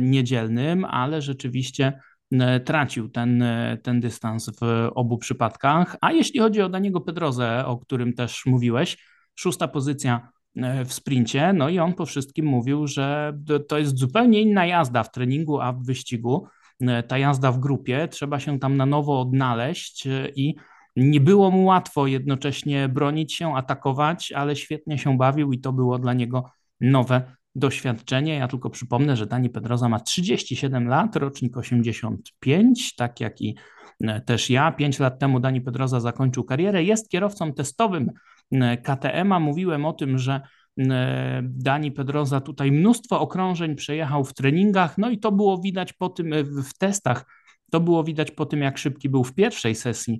Speaker 1: niedzielnym, ale rzeczywiście e, tracił ten, e, ten dystans w obu przypadkach. A jeśli chodzi o Daniego Pedrozę, o którym też mówiłeś, szósta pozycja w sprincie, no i on po wszystkim mówił, że to jest zupełnie inna jazda w treningu, a w wyścigu. Ta jazda w grupie, trzeba się tam na nowo odnaleźć i nie było mu łatwo jednocześnie bronić się, atakować, ale świetnie się bawił i to było dla niego nowe doświadczenie. Ja tylko przypomnę, że Dani Pedroza ma 37 lat, rocznik 85, tak jak i e, też ja. Pięć lat temu Dani Pedroza zakończył karierę. Jest kierowcą testowym e, KTM-a. Mówiłem o tym, że e, Dani Pedroza tutaj mnóstwo okrążeń przejechał w treningach, no i to było widać po tym w testach. To było widać po tym, jak szybki był w pierwszej sesji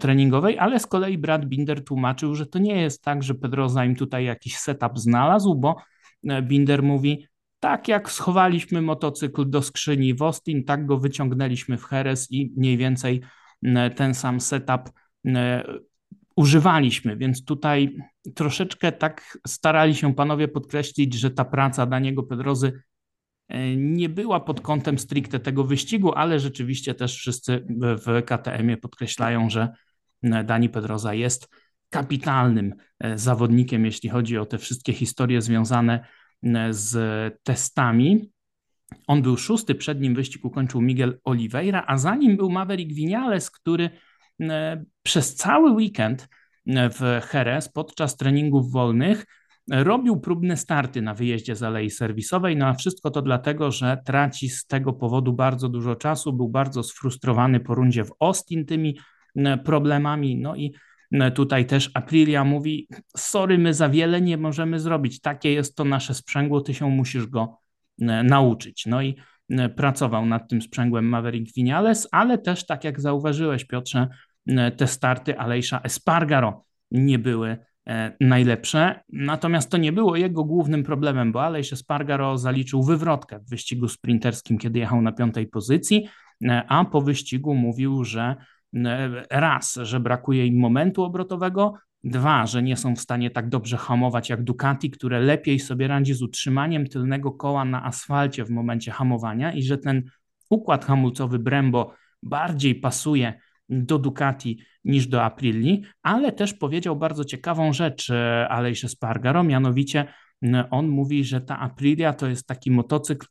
Speaker 1: treningowej, ale z kolei Brad Binder tłumaczył, że to nie jest tak, że Pedroza im tutaj jakiś setup znalazł, bo Binder mówi, tak jak schowaliśmy motocykl do skrzyni w Austin, tak go wyciągnęliśmy w Heres i mniej więcej ten sam setup używaliśmy, więc tutaj troszeczkę tak starali się panowie podkreślić, że ta praca Daniego Pedrozy e, nie była pod kątem stricte tego wyścigu, ale rzeczywiście też wszyscy w KTM-ie podkreślają, że Dani Pedroza jest kapitalnym e, zawodnikiem, jeśli chodzi o te wszystkie historie związane e, z testami. On był szósty, przed nim wyścig ukończył Miguel Oliveira, a za nim był Maverick Vinales, który e, przez cały weekend w Jerez podczas treningów wolnych robił próbne starty na wyjeździe z Alei Serwisowej, no a wszystko to dlatego, że traci z tego powodu bardzo dużo czasu, był bardzo sfrustrowany po rundzie w Austin tymi problemami, no i Tutaj też Aprilia mówi: Sorry, my za wiele nie możemy zrobić. Takie jest to nasze sprzęgło, ty się musisz go nauczyć. No i pracował nad tym sprzęgłem Maverick Vinales, ale też, tak jak zauważyłeś, Piotrze, te starty Alejsza Espargaro nie były e, najlepsze. Natomiast to nie było jego głównym problemem, bo Alejsz Espargaro zaliczył wywrotkę w wyścigu sprinterskim, kiedy jechał na piątej pozycji, e, a po wyścigu mówił, że raz, że brakuje im momentu obrotowego, dwa, że nie są w stanie tak dobrze hamować jak Ducati, które lepiej sobie radzi z utrzymaniem tylnego koła na asfalcie w momencie hamowania i że ten układ hamulcowy Brembo bardziej pasuje do Ducati niż do Aprilli, ale też powiedział bardzo ciekawą rzecz e, Alejsze Spargaro, mianowicie on mówi, że ta Aprilia to jest taki motocykl,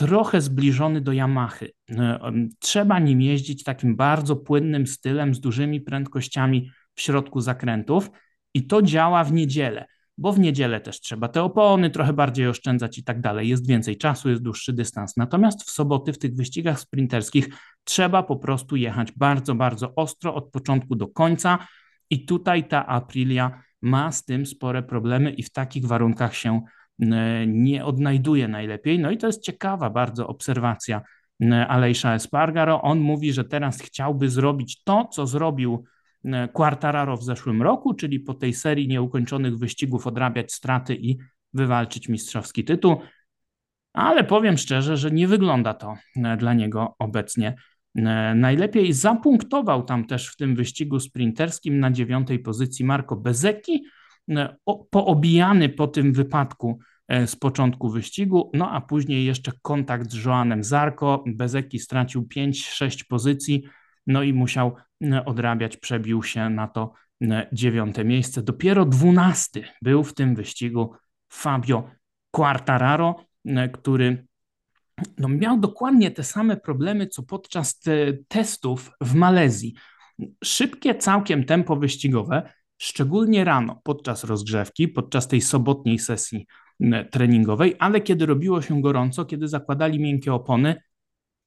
Speaker 1: trochę zbliżony do Yamahy. E, trzeba nim jeździć takim bardzo płynnym stylem, z dużymi prędkościami w środku zakrętów i to działa w niedzielę, bo w niedzielę też trzeba te opony trochę bardziej oszczędzać i tak dalej. Jest więcej czasu, jest dłuższy dystans. Natomiast w soboty w tych wyścigach sprinterskich trzeba po prostu jechać bardzo, bardzo ostro od początku do końca i tutaj ta Aprilia ma z tym spore problemy i w takich warunkach się nie odnajduje najlepiej. No i to jest ciekawa bardzo obserwacja e, Alejsza Espargaro. On mówi, że teraz chciałby zrobić to, co zrobił e, Quartararo w zeszłym roku, czyli po tej serii nieukończonych wyścigów odrabiać straty i wywalczyć mistrzowski tytuł. Ale powiem szczerze, że nie wygląda to dla niego obecnie najlepiej. Zapunktował tam też w tym wyścigu sprinterskim na dziewiątej pozycji Marco Bezecchi, poobijany po tym wypadku E, z początku wyścigu, no a później jeszcze kontakt z Joanem Zarko. Bezeki stracił 5-6 pozycji, no i musiał e, odrabiać, przebił się na to e, dziewiąte miejsce. Dopiero dwunasty był w tym wyścigu Fabio Quartararo, który no, miał dokładnie te same problemy, co podczas te testów w Malezji. Szybkie całkiem tempo wyścigowe, szczególnie rano, podczas rozgrzewki, podczas tej sobotniej sesji treningowej, ale kiedy robiło się gorąco, kiedy zakładali miękkie opony,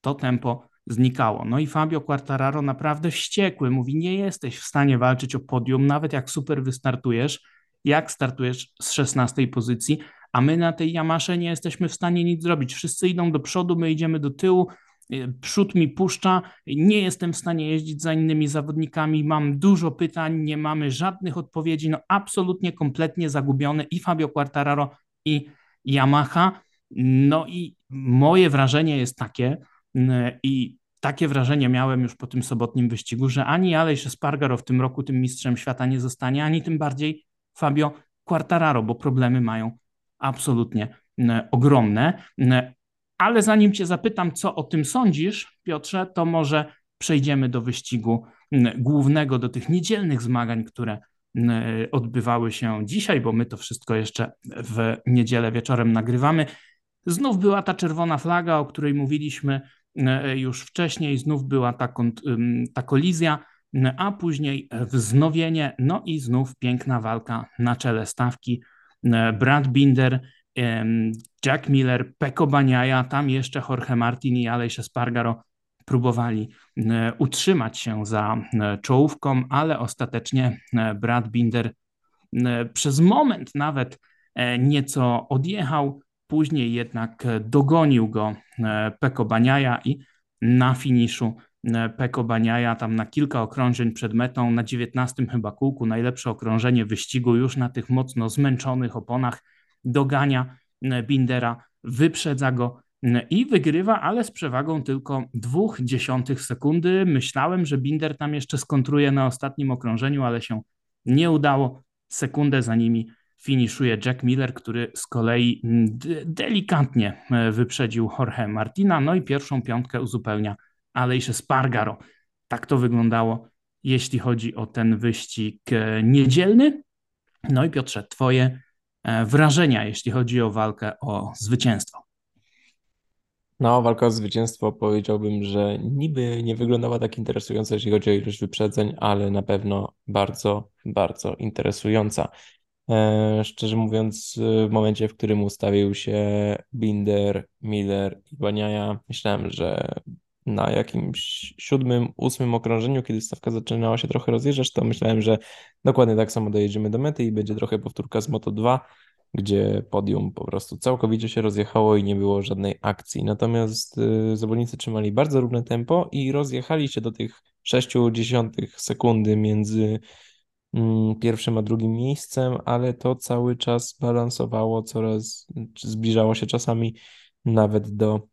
Speaker 1: to tempo znikało. No i Fabio Quartararo naprawdę wściekły, mówi: Nie jesteś w stanie walczyć o podium, nawet jak super wystartujesz, jak startujesz z 16 pozycji, a my na tej Yamasze nie jesteśmy w stanie nic zrobić. Wszyscy idą do przodu, my idziemy do tyłu. Y, przód mi puszcza, nie jestem w stanie jeździć za innymi zawodnikami, mam dużo pytań, nie mamy żadnych odpowiedzi, no absolutnie kompletnie zagubiony i Fabio Quartararo i Yamaha. No i moje wrażenie jest takie, i takie wrażenie miałem już po tym sobotnim wyścigu, że ani Aleix Espargaro w tym roku tym mistrzem świata nie zostanie, ani tym bardziej Fabio Quartararo, bo problemy mają absolutnie ogromne. Ale zanim Cię zapytam, co o tym sądzisz, Piotrze, to może przejdziemy do wyścigu głównego, do tych niedzielnych zmagań, które odbywały się dzisiaj, bo my to wszystko jeszcze w niedzielę wieczorem nagrywamy. Znów była ta czerwona flaga, o której mówiliśmy już wcześniej, znów była ta, ta kolizja, a później wznowienie, no i znów piękna walka na czele stawki. Brad Binder, Jack Miller, Peko Baniaja, tam jeszcze Jorge Martin i Aleix Espargaro próbowali e, utrzymać się za e, czołówką, ale ostatecznie e, Brad Binder przez moment nawet nieco odjechał, później jednak dogonił go Peko Baniaja i na finiszu Peko Baniaja tam na kilka okrążeń przed metą, na 19 chyba kółku, najlepsze okrążenie wyścigu już na tych mocno zmęczonych oponach, dogania Bindera, wyprzedza go i wygrywa, ale z przewagą tylko dwóch dziesiątych sekundy. Myślałem, że Binder tam jeszcze skontruje na ostatnim okrążeniu, ale się nie udało. Sekundę za nimi finiszuje Jack Miller, który z kolei delikatnie e, wyprzedził Jorge Martina, no i pierwszą piątkę uzupełnia Aleix Spargaro. Tak to wyglądało, jeśli chodzi o ten wyścig e, niedzielny. No i Piotrze, twoje e, wrażenia, jeśli chodzi o walkę o zwycięstwo.
Speaker 2: No, walka o zwycięstwo powiedziałbym, że niby nie wyglądała tak interesująco, jeśli chodzi o ilość wyprzedzeń, ale na pewno bardzo, bardzo interesująca. E, szczerze mówiąc, w momencie, w którym ustawił się Binder, Miller i Baniaja, myślałem, że na jakimś siódmym, ósmym okrążeniu, kiedy stawka zaczynała się trochę rozjeżdżać, to myślałem, że dokładnie tak samo dojedziemy do mety i będzie trochę powtórka z Moto 2, gdzie podium po prostu całkowicie się rozjechało i nie było żadnej akcji. Natomiast y, zawodnicy trzymali bardzo równe tempo i rozjechali się do tych 0,6 sekundy między mm, pierwszym a drugim miejscem, ale to cały czas balansowało coraz, zbliżało się czasami nawet do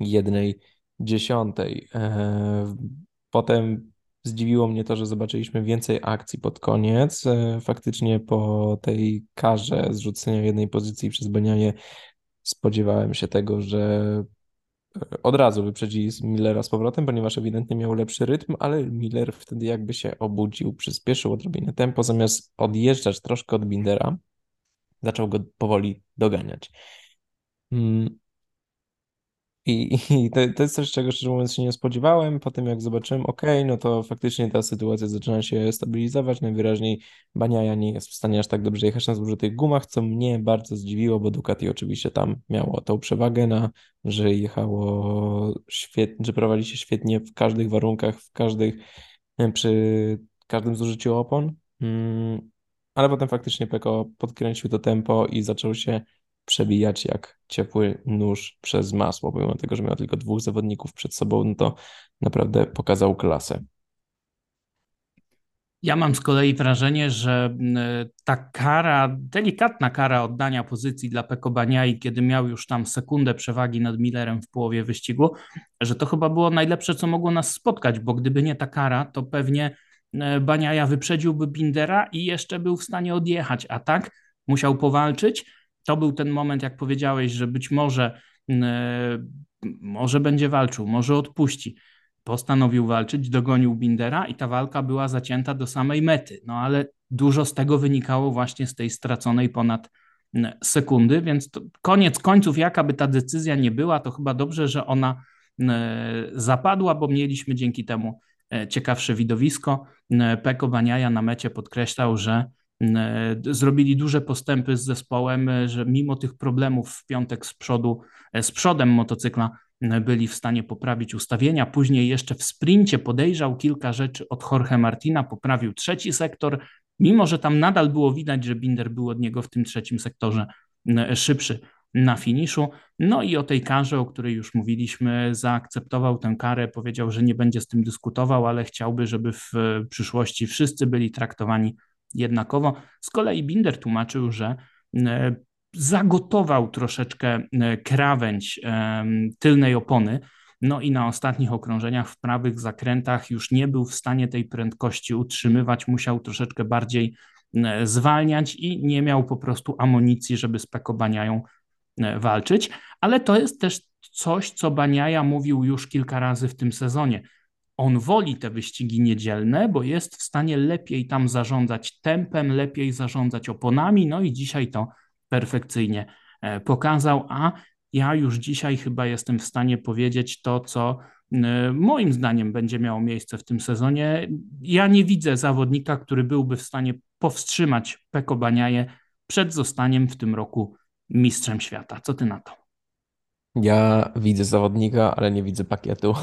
Speaker 2: jednej dziesiątej. E, potem zdziwiło mnie to, że zobaczyliśmy więcej akcji pod koniec. E, faktycznie po tej karze zrzucenia jednej pozycji przez Benianie spodziewałem się tego, że e, od razu wyprzedzi Millera z powrotem, ponieważ ewidentnie miał lepszy rytm, ale Miller wtedy jakby się obudził, przyspieszył odrobinę tempo, zamiast odjeżdżać troszkę od Bindera, zaczął go powoli doganiać. I, i to, to, jest coś, czego szczerze mówiąc się nie spodziewałem. Potem jak zobaczyłem, ok, no to faktycznie ta sytuacja zaczyna się stabilizować. Najwyraźniej Baniaja nie jest w stanie aż tak dobrze jechać na zużytych gumach, co mnie bardzo zdziwiło, bo Ducati oczywiście tam miało tą przewagę na, że jechało świetnie, że prowadzi się świetnie w każdych warunkach, w każdych, przy każdym zużyciu opon. Mm, ale potem faktycznie Peko podkręcił to tempo i zaczął się przebijać jak ciepły nóż przez masło. Pomimo tego, że miał tylko dwóch zawodników przed sobą, no to naprawdę pokazał klasę.
Speaker 1: Ja mam z kolei wrażenie, że ta kara, delikatna kara oddania pozycji dla Peko Baniai, kiedy miał już tam sekundę przewagi nad Millerem w połowie wyścigu, że to chyba było najlepsze, co mogło nas spotkać, bo gdyby nie ta kara, to pewnie Baniaja wyprzedziłby Bindera i jeszcze był w stanie odjechać, a tak musiał powalczyć to był ten moment, jak powiedziałeś, że być może, e, może będzie walczył, może odpuści. Postanowił walczyć, dogonił Bindera i ta walka była zacięta do samej mety. No ale dużo z tego wynikało właśnie z tej straconej ponad sekundy, więc koniec końców, jaka by ta decyzja nie była, to chyba dobrze, że ona zapadła, bo mieliśmy dzięki temu e, ciekawsze widowisko. Peko Baniaja na mecie podkreślał, że E, zrobili duże postępy z zespołem, e, że mimo tych problemów w piątek z przodu, e, z przodem motocykla byli w stanie poprawić ustawienia. Później jeszcze w sprincie podejrzał kilka rzeczy od Jorge Martina, poprawił trzeci sektor, mimo że tam nadal było widać, że Binder był od niego w tym trzecim sektorze szybszy na finiszu. No i o tej karze, o której już mówiliśmy, zaakceptował tę karę, powiedział, że nie będzie z tym dyskutował, ale chciałby, żeby w przyszłości wszyscy byli traktowani jednakowo. Z kolei Binder tłumaczył, że e, zagotował troszeczkę e, krawędź e, tylnej opony, no i na ostatnich okrążeniach w prawych zakrętach już nie był w stanie tej prędkości utrzymywać, musiał troszeczkę bardziej zwalniać i nie miał po prostu amunicji, żeby z Pekobaniają walczyć, ale to jest też coś, co Baniaja mówił już kilka razy w tym sezonie on woli te wyścigi niedzielne, bo jest w stanie lepiej tam zarządzać tempem, lepiej zarządzać oponami, no i dzisiaj to perfekcyjnie e, pokazał, a ja już dzisiaj chyba jestem w stanie powiedzieć to, co e, moim zdaniem będzie miało miejsce w tym sezonie. Ja nie widzę zawodnika, który byłby w stanie powstrzymać Peko Baniaje przed zostaniem w tym roku mistrzem świata. Co ty na to?
Speaker 2: Ja widzę zawodnika, ale nie widzę pakietu.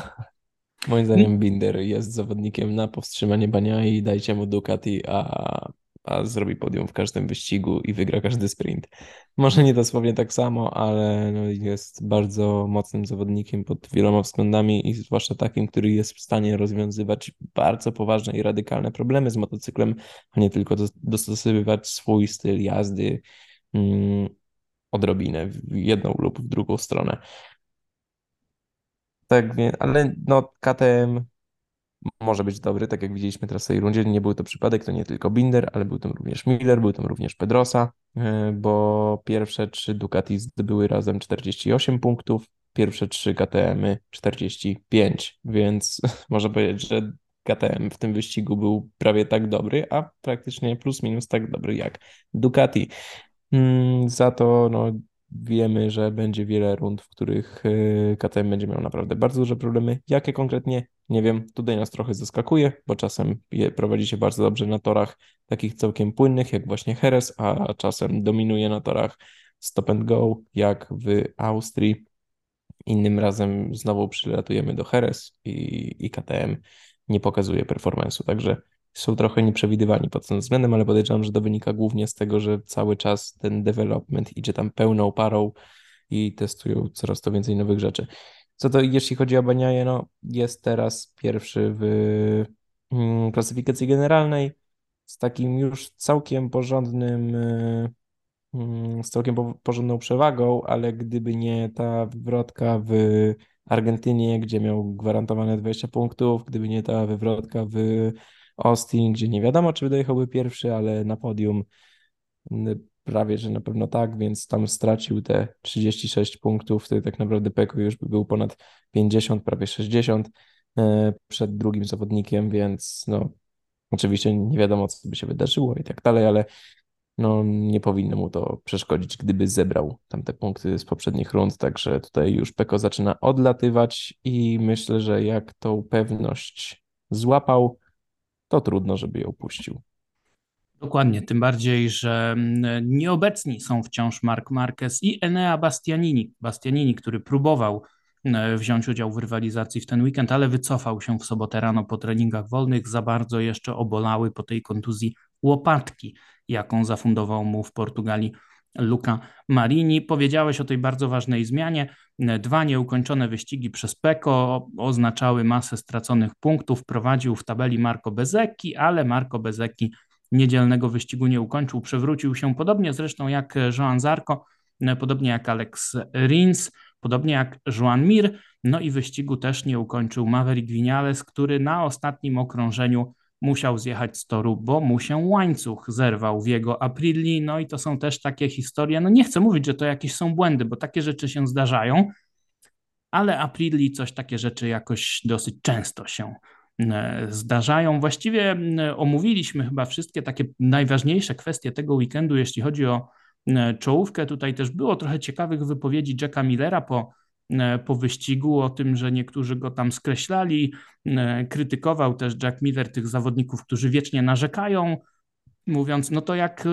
Speaker 2: Moim zdaniem Binder jest zawodnikiem na powstrzymanie bania i dajcie mu Ducati, a, a zrobi podium w każdym wyścigu i wygra każdy sprint. Może nie dosłownie tak samo, ale no jest bardzo mocnym zawodnikiem pod wieloma względami i zwłaszcza takim, który jest w stanie rozwiązywać bardzo poważne i radykalne problemy z motocyklem, a nie tylko dostosowywać swój styl jazdy mm, odrobinę w jedną lub w drugą stronę. Tak, ale no KTM może być dobry, tak jak widzieliśmy teraz w tej rundzie. Nie był to przypadek, to nie tylko Binder, ale był tam również Miller, był tam również Pedrosa, e, bo pierwsze trzy Ducati zdobyły razem 48 punktów, pierwsze trzy KTM-y 45, więc można powiedzieć, że KTM w tym wyścigu był prawie tak dobry, a praktycznie plus minus tak dobry jak Ducati. Mm, za to no, Wiemy, że będzie wiele rund, w których y, KTM będzie miał naprawdę bardzo duże problemy. Jakie konkretnie? nie wiem, tutaj nas trochę zaskakuje, bo czasem prowadzi się bardzo dobrze na torach takich całkiem płynnych, jak właśnie Heres, a czasem dominuje na torach stop and go, jak w Austrii. Innym razem znowu przylatujemy do Heres i, i KTM nie pokazuje performance'u, także są trochę nieprzewidywani pod tym względem, ale podejrzewam, że to wynika głównie z tego, że cały czas ten development idzie tam pełną parą i testują coraz to więcej nowych rzeczy. Co to jeśli chodzi o Baniaje, no jest teraz pierwszy w mm, klasyfikacji generalnej z takim już całkiem porządnym, e, mm, z całkiem porządną przewagą, ale gdyby nie ta wywrotka w Argentynie, gdzie miał gwarantowane 20 punktów, gdyby nie ta wywrotka w Austin, gdzie nie wiadomo, czy dojechałby pierwszy, ale na podium prawie, że na pewno tak, więc tam stracił te 36 punktów, wtedy tak naprawdę Peko już by był ponad 50, prawie 60 e, przed drugim zawodnikiem, więc no oczywiście nie wiadomo, co by się wydarzyło i tak dalej, ale no nie powinno mu to przeszkodzić, gdyby zebrał tam te punkty z poprzednich rund, także tutaj już Peko zaczyna odlatywać i myślę, że jak tą pewność złapał, to trudno, żeby ją puścił.
Speaker 1: Dokładnie, tym bardziej, że mm, nieobecni są wciąż Mark Marquez i Enea Bastianini. Bastianini, który próbował mm, wziąć udział w rywalizacji w ten weekend, ale wycofał się w sobotę rano po treningach wolnych, za bardzo jeszcze obolały po tej kontuzji łopatki, jaką zafundował mu w Portugalii Luca Marini. Powiedziałeś o tej bardzo ważnej zmianie. Dwa nieukończone wyścigi przez Peko oznaczały masę straconych punktów. Prowadził w tabeli Marco Bezecchi, ale Marco Bezecchi niedzielnego wyścigu nie ukończył. Przewrócił się podobnie zresztą jak Joan Zarco, podobnie jak Alex Rins, podobnie jak Joan Mir. No i wyścigu też nie ukończył Maverick Vinales, który na ostatnim okrążeniu musiał zjechać z toru, bo mu się łańcuch zerwał w jego Aprilii. No i to są też takie historie. No nie chcę mówić, że to jakieś są błędy, bo takie rzeczy się zdarzają, ale Aprilii coś takie rzeczy jakoś dosyć często się e, zdarzają. Właściwie omówiliśmy chyba wszystkie takie najważniejsze kwestie tego weekendu, jeśli chodzi o czołówkę. Tutaj też było trochę ciekawych wypowiedzi Jacka Millera po E, po wyścigu, o tym, że niektórzy go tam skreślali. E, krytykował też Jack Miller tych zawodników, którzy wiecznie narzekają, mówiąc, no to jak e,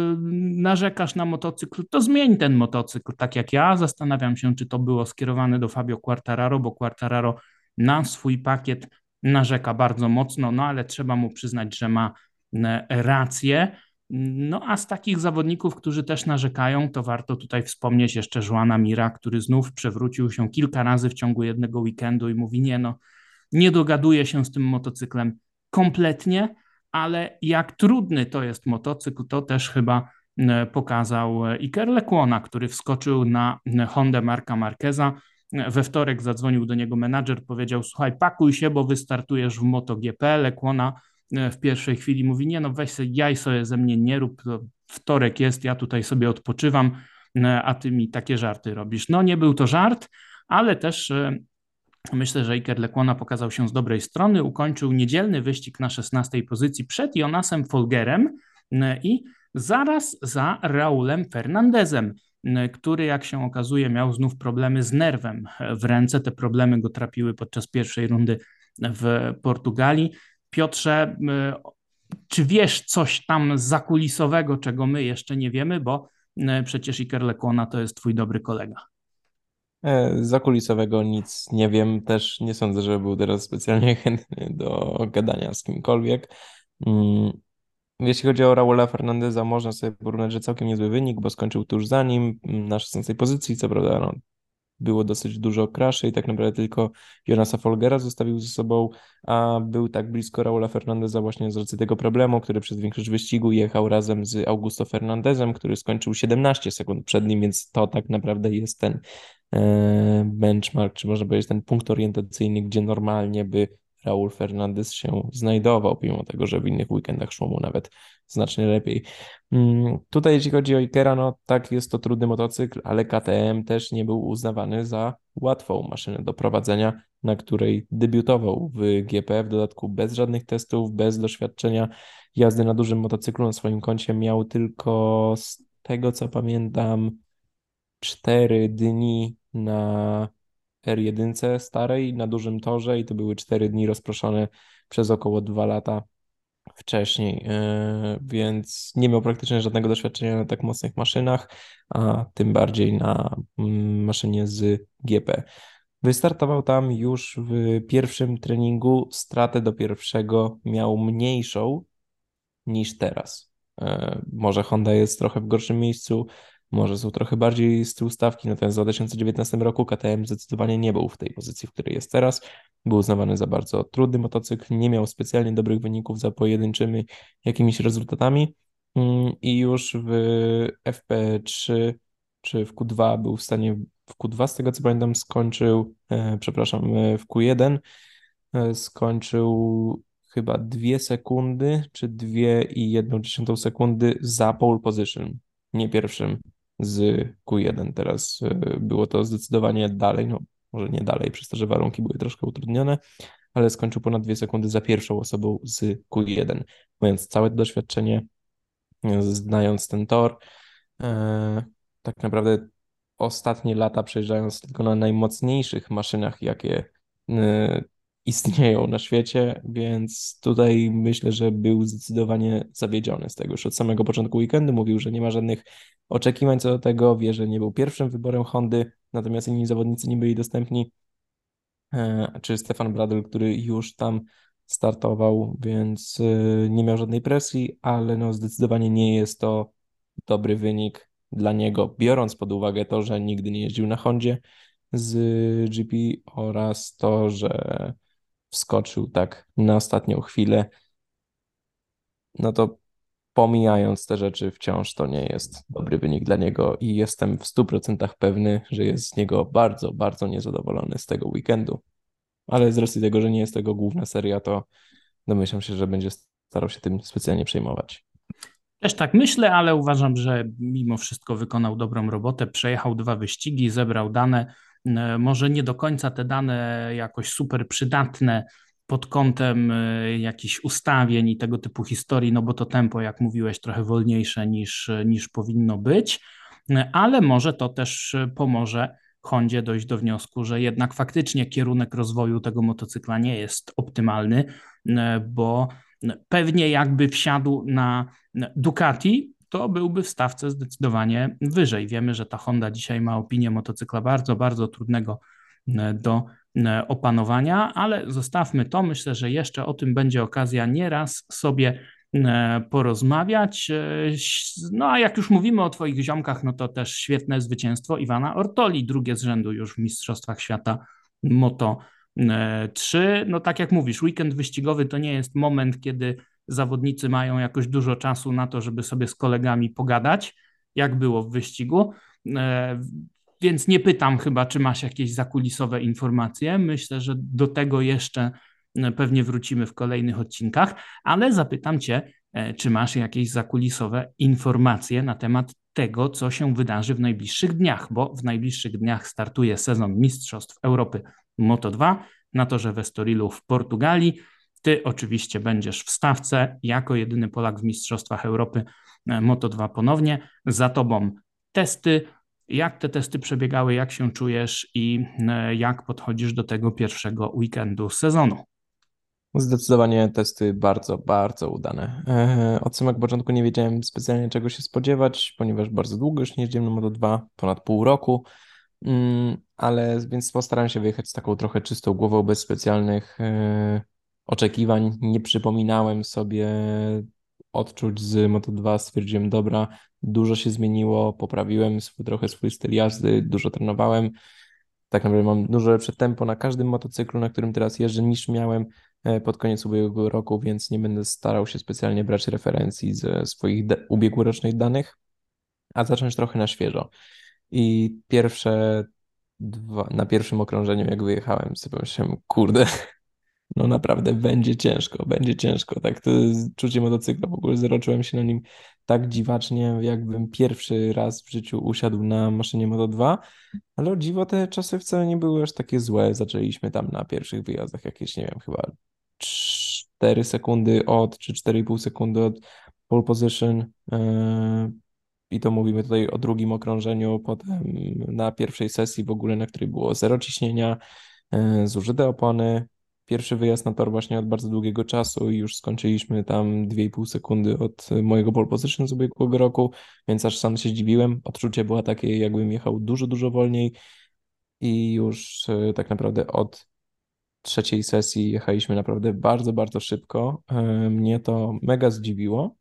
Speaker 1: narzekasz na motocykl, to zmień ten motocykl, tak jak ja. Zastanawiam się, czy to było skierowane do Fabio Quartararo, bo Quartararo na swój pakiet narzeka bardzo mocno, no ale trzeba mu przyznać, że ma rację. No a z takich zawodników, którzy też narzekają, to warto tutaj wspomnieć jeszcze Joana Mira, który znów przewrócił się kilka razy w ciągu jednego weekendu i mówi, nie no, nie dogaduje się z tym motocyklem kompletnie, ale jak trudny to jest motocykl, to też chyba e, pokazał Iker Lecłona, który wskoczył na Hondę Marka Marqueza. We wtorek zadzwonił do niego menadżer, powiedział, słuchaj, pakuj się, bo wystartujesz w MotoGP. Lecłona E, w pierwszej chwili mówi, nie no weź sobie, jaj sobie ze mnie nie rób, to wtorek jest, ja tutaj sobie odpoczywam, e, a ty mi takie żarty robisz. No nie był to żart, ale też e, myślę, że Iker Lekłona pokazał się z dobrej strony, ukończył niedzielny wyścig na 16 pozycji przed Jonasem Folgerem i zaraz za Raulem Fernandezem, który jak się okazuje miał znów problemy z nerwem w ręce. Te problemy go trapiły podczas pierwszej rundy w Portugalii. Piotrze, czy wiesz coś tam zakulisowego, czego my jeszcze nie wiemy, bo przecież Iker Lekłona to jest twój dobry kolega.
Speaker 2: E, zakulisowego nic nie wiem, też nie sądzę, że był teraz specjalnie chętny do gadania z kimkolwiek. Mm, jeśli chodzi o Raula Fernandeza, można sobie porównać, że całkiem niezły wynik, bo skończył tuż za nim mm, na 16 pozycji, co prawda no, było dosyć dużo kraszy i tak naprawdę tylko Jonasa Folgera zostawił ze sobą, a był tak blisko Raula Fernandeza właśnie z racji tego problemu, który przez większość wyścigu jechał razem z Augusto Fernandezem, który skończył 17 sekund przed nim, więc to tak naprawdę jest ten e, benchmark, czy można powiedzieć ten punkt orientacyjny, gdzie normalnie by Raul Fernandez się znajdował, pomimo tego, że w innych weekendach szło mu nawet znacznie lepiej. Mm, tutaj jeśli chodzi o Ikera, no tak jest to trudny motocykl, ale KTM też nie był uznawany za łatwą maszynę do prowadzenia, na której debiutował w GP, w dodatku bez żadnych testów, bez doświadczenia jazdy na dużym motocyklu na swoim koncie miał tylko z tego co pamiętam cztery dni na R1 starej na dużym torze i to były 4 dni rozproszone przez około 2 lata wcześniej, e, więc nie miał praktycznie żadnego doświadczenia na tak mocnych maszynach, a tym bardziej na mm, maszynie z GP. Wystartował tam już w pierwszym treningu, stratę do pierwszego miał mniejszą niż teraz. E, może Honda jest trochę w gorszym miejscu, może są trochę bardziej z tyłu stawki, natomiast w 2019 roku KTM zdecydowanie nie był w tej pozycji, w której jest teraz. Był uznawany za bardzo trudny motocykl, nie miał specjalnie dobrych wyników za pojedynczymi jakimiś rezultatami mm, i już w FP3 czy w Q2 był w stanie, w Q2 z tego co pamiętam skończył, e, przepraszam, e, w Q1 e, skończył chyba dwie sekundy, czy dwie i jedną dziesiątą sekundy za pole position, nie pierwszym z Q1. Teraz było to zdecydowanie dalej, no może nie dalej, przez to, że warunki były troszkę utrudnione, ale skończył ponad dwie sekundy za pierwszą osobą z Q1. Mając całe doświadczenie, znając ten tor, tak naprawdę ostatnie lata przejeżdżając tylko na najmocniejszych maszynach, jakie istnieją na świecie, więc tutaj myślę, że był zdecydowanie zawiedziony z tego. Już od samego początku weekendu mówił, że nie ma żadnych oczekiwań co do tego, wie, że nie był pierwszym wyborem Hondy, natomiast inni zawodnicy nie byli dostępni, e, czy Stefan Bradl, który już tam startował, więc y, nie miał żadnej presji, ale no zdecydowanie nie jest to dobry wynik dla niego, biorąc pod uwagę to, że nigdy nie jeździł na Hondzie z GP oraz to, że wskoczył tak na ostatnią chwilę, no to pomijając te rzeczy, wciąż to nie jest dobry wynik dla niego i jestem w 100% pewny, że jest z niego bardzo, bardzo niezadowolony z tego weekendu. Ale z racji tego, że nie jest tego główna seria, to domyślam się, że będzie starał się tym specjalnie przejmować.
Speaker 1: Też tak myślę, ale uważam, że mimo wszystko wykonał dobrą robotę. Przejechał dwa wyścigi, zebrał dane. Może nie do końca te dane jakoś super przydatne pod kątem e, jakichś ustawień i tego typu historii, no bo to tempo, jak mówiłeś, trochę wolniejsze niż, niż powinno być, ale może to też pomoże Hondzie dojść do wniosku, że jednak faktycznie kierunek rozwoju tego motocykla nie jest optymalny, bo pewnie jakby wsiadł na Ducati, to byłby w stawce zdecydowanie wyżej. Wiemy, że ta Honda dzisiaj ma opinię motocykla bardzo, bardzo trudnego e, do e, opanowania, ale zostawmy to. Myślę, że jeszcze o tym będzie okazja nieraz sobie e, porozmawiać. No a jak już mówimy o Twoich ziomkach, no to też świetne zwycięstwo Iwana Ortoli, drugie z rzędu już w Mistrzostwach Świata Moto 3. No tak jak mówisz, weekend wyścigowy to nie jest moment, kiedy zawodnicy mają jakoś dużo czasu na to, żeby sobie z kolegami pogadać, jak było w wyścigu. E, więc nie pytam chyba, czy masz jakieś zakulisowe informacje. Myślę, że do tego jeszcze e, pewnie wrócimy w kolejnych odcinkach, ale zapytam Cię, e, czy masz jakieś zakulisowe informacje na temat tego, co się wydarzy w najbliższych dniach, bo w najbliższych dniach startuje sezon Mistrzostw Europy Moto2 na torze Estorilu w Portugalii. Ty oczywiście będziesz w stawce jako jedyny Polak w Mistrzostwach Europy e, Moto2 ponownie. Za tobą testy. Jak te testy przebiegały, jak się czujesz i e, jak podchodzisz do tego pierwszego weekendu sezonu?
Speaker 2: Zdecydowanie testy bardzo, bardzo udane. E, od samego początku nie wiedziałem specjalnie czego się spodziewać, ponieważ bardzo długo już nie jeździłem na Moto2, ponad pół roku, mm, ale więc postarałem się wyjechać z taką trochę czystą głową, bez specjalnych oczekiwań. Nie przypominałem sobie odczuć z Moto2. Stwierdziłem, dobra, dużo się zmieniło, poprawiłem swój, trochę swój styl jazdy, dużo trenowałem. Tak naprawdę mam dużo lepsze tempo na każdym motocyklu, na którym teraz jeżdżę, niż miałem e, pod koniec ubiegłego roku, więc nie będę starał się specjalnie brać referencji ze swoich ubiegłorocznych danych, a zacząć trochę na świeżo. I pierwsze dwa, na pierwszym okrążeniu, jak wyjechałem, sobie myślałem, kurde, no naprawdę będzie ciężko, będzie ciężko. Tak, to czucie motocykla, w ogóle zeroczyłem się na nim tak dziwacznie, jakbym pierwszy raz w życiu usiadł na maszynie Moto2, ale o dziwo te czasy wcale nie były aż takie złe. Zaczęliśmy tam na pierwszych wyjazdach jakieś, nie wiem, chyba 4 sekundy od, czy 4,5 sekundy od pole position. Yy, i to mówimy tutaj o drugim okrążeniu, potem na pierwszej sesji w ogóle, na której było zero ciśnienia, e, zużyte opony, pierwszy wyjazd na tor właśnie od bardzo długiego czasu i już skończyliśmy tam 2,5 sekundy od mojego pole position z ubiegłego roku, więc aż sam się zdziwiłem. Odczucie było takie, jakbym jechał dużo, dużo wolniej i już e, tak naprawdę od trzeciej sesji jechaliśmy naprawdę bardzo, bardzo szybko. E, mnie to mega zdziwiło,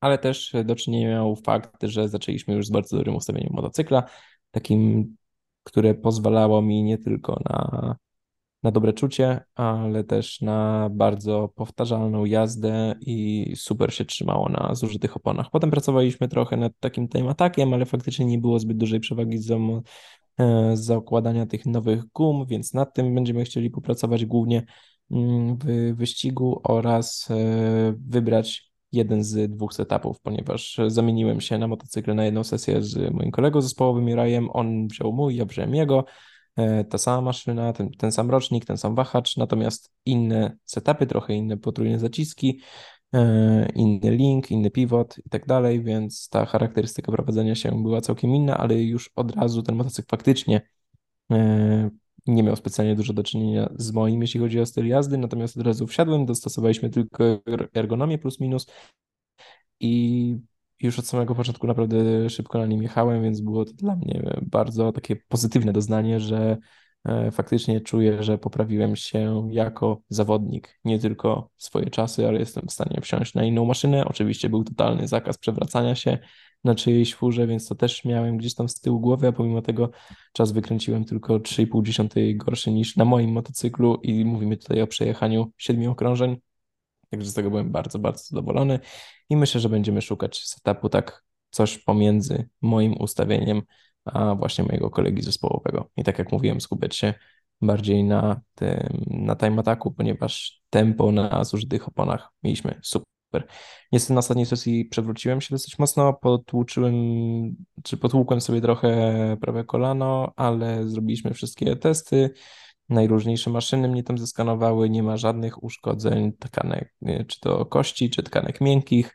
Speaker 2: ale też do czynienia miał fakt, że zaczęliśmy już z bardzo dobrym ustawieniem motocykla, takim, które pozwalało mi nie tylko na, na dobre czucie, ale też na bardzo powtarzalną jazdę i super się trzymało na zużytych oponach. Potem pracowaliśmy trochę nad takim time atakiem, ale faktycznie nie było zbyt dużej przewagi z E, zakładania tych nowych gum, więc nad tym będziemy chcieli popracować głównie mm, w wyścigu oraz e, wybrać jeden z dwóch setupów, ponieważ zamieniłem się na motocykle na jedną sesję z moim kolegą zespołowym Jurajem, on wziął mój, ja wziąłem jego, ta sama maszyna, ten, ten sam rocznik, ten sam wahacz, natomiast inne setupy, trochę inne potrójne zaciski, E, inny link, inny pivot i tak dalej, więc ta charakterystyka prowadzenia się była całkiem inna, ale już od razu ten motocykl faktycznie e, nie miał specjalnie dużo do czynienia z moim, jeśli chodzi o styl jazdy, natomiast od razu wsiadłem, dostosowaliśmy tylko ergonomię plus minus i już od samego początku naprawdę szybko na nim jechałem, więc było to dla mnie bardzo takie pozytywne doznanie, że E, faktycznie czuję, że poprawiłem się jako zawodnik, nie tylko swoje czasy, ale jestem w stanie wsiąść na inną maszynę. Oczywiście był totalny zakaz przewracania się na czyjejś furze, więc to też miałem gdzieś tam z tyłu głowy, a pomimo tego czas wykręciłem tylko 3,5 gorszy niż na moim motocyklu i mówimy tutaj o przejechaniu siedmiu okrążeń. Także z tego byłem bardzo, bardzo zadowolony i myślę, że będziemy szukać setupu tak coś pomiędzy moim ustawieniem a właśnie mojego kolegi zespołowego. I tak jak mówiłem, skupiać się bardziej na tym, na time ataku, ponieważ tempo na zużytych oponach mieliśmy super. Niestety na ostatniej sesji przewróciłem się dosyć mocno, potłuczyłem, czy potłukłem sobie trochę prawe kolano, ale zrobiliśmy wszystkie testy, najróżniejsze maszyny mnie tam zeskanowały, nie ma żadnych uszkodzeń tkanek, czy to kości, czy tkanek miękkich,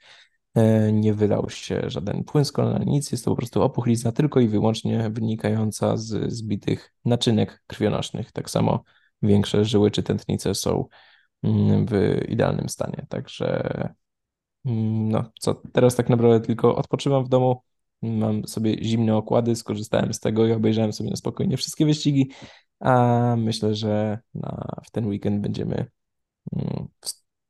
Speaker 2: E, nie wylał się żaden płyn z kolana, nic, jest to po prostu opuchlizna tylko i wyłącznie wynikająca z zbitych naczynek krwionośnych. Tak samo większe żyły czy tętnice są mm, w idealnym stanie. Także mm, no co, teraz tak naprawdę tylko odpoczywam w domu, mam sobie zimne okłady, skorzystałem z tego i obejrzałem sobie na spokojnie wszystkie wyścigi, a myślę, że na, w ten weekend będziemy mm,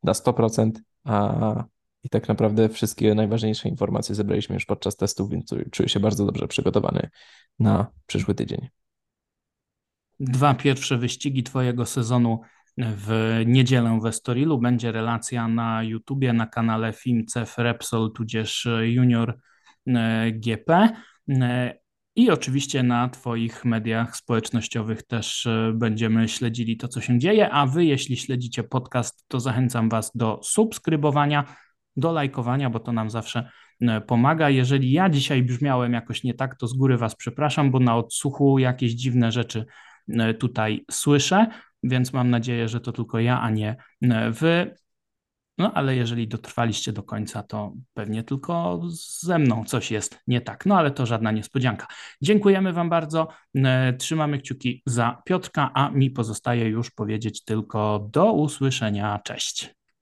Speaker 2: na 100%, a i tak naprawdę wszystkie najważniejsze informacje zebraliśmy już podczas testów, więc czuję się bardzo dobrze przygotowany na przyszły tydzień.
Speaker 1: Dwa pierwsze wyścigi Twojego sezonu w niedzielę w Estorilu. Będzie relacja na YouTubie, na kanale FilmCef Repsol, tudzież Junior e, GP. I oczywiście na Twoich mediach społecznościowych też e, będziemy śledzili to, co się dzieje. A Wy, jeśli śledzicie podcast, to zachęcam Was do subskrybowania do lajkowania, bo to nam zawsze e, pomaga. Jeżeli ja dzisiaj brzmiałem jakoś nie tak, to z góry Was przepraszam, bo na odsłuchu jakieś dziwne rzeczy e, tutaj słyszę, więc mam nadzieję, że to tylko ja, a nie Wy. No ale jeżeli dotrwaliście do końca, to pewnie tylko ze mną coś jest nie tak. No ale to żadna niespodzianka. Dziękujemy Wam bardzo. Trzymamy kciuki za Piotrka, a mi pozostaje już powiedzieć tylko do usłyszenia. Cześć.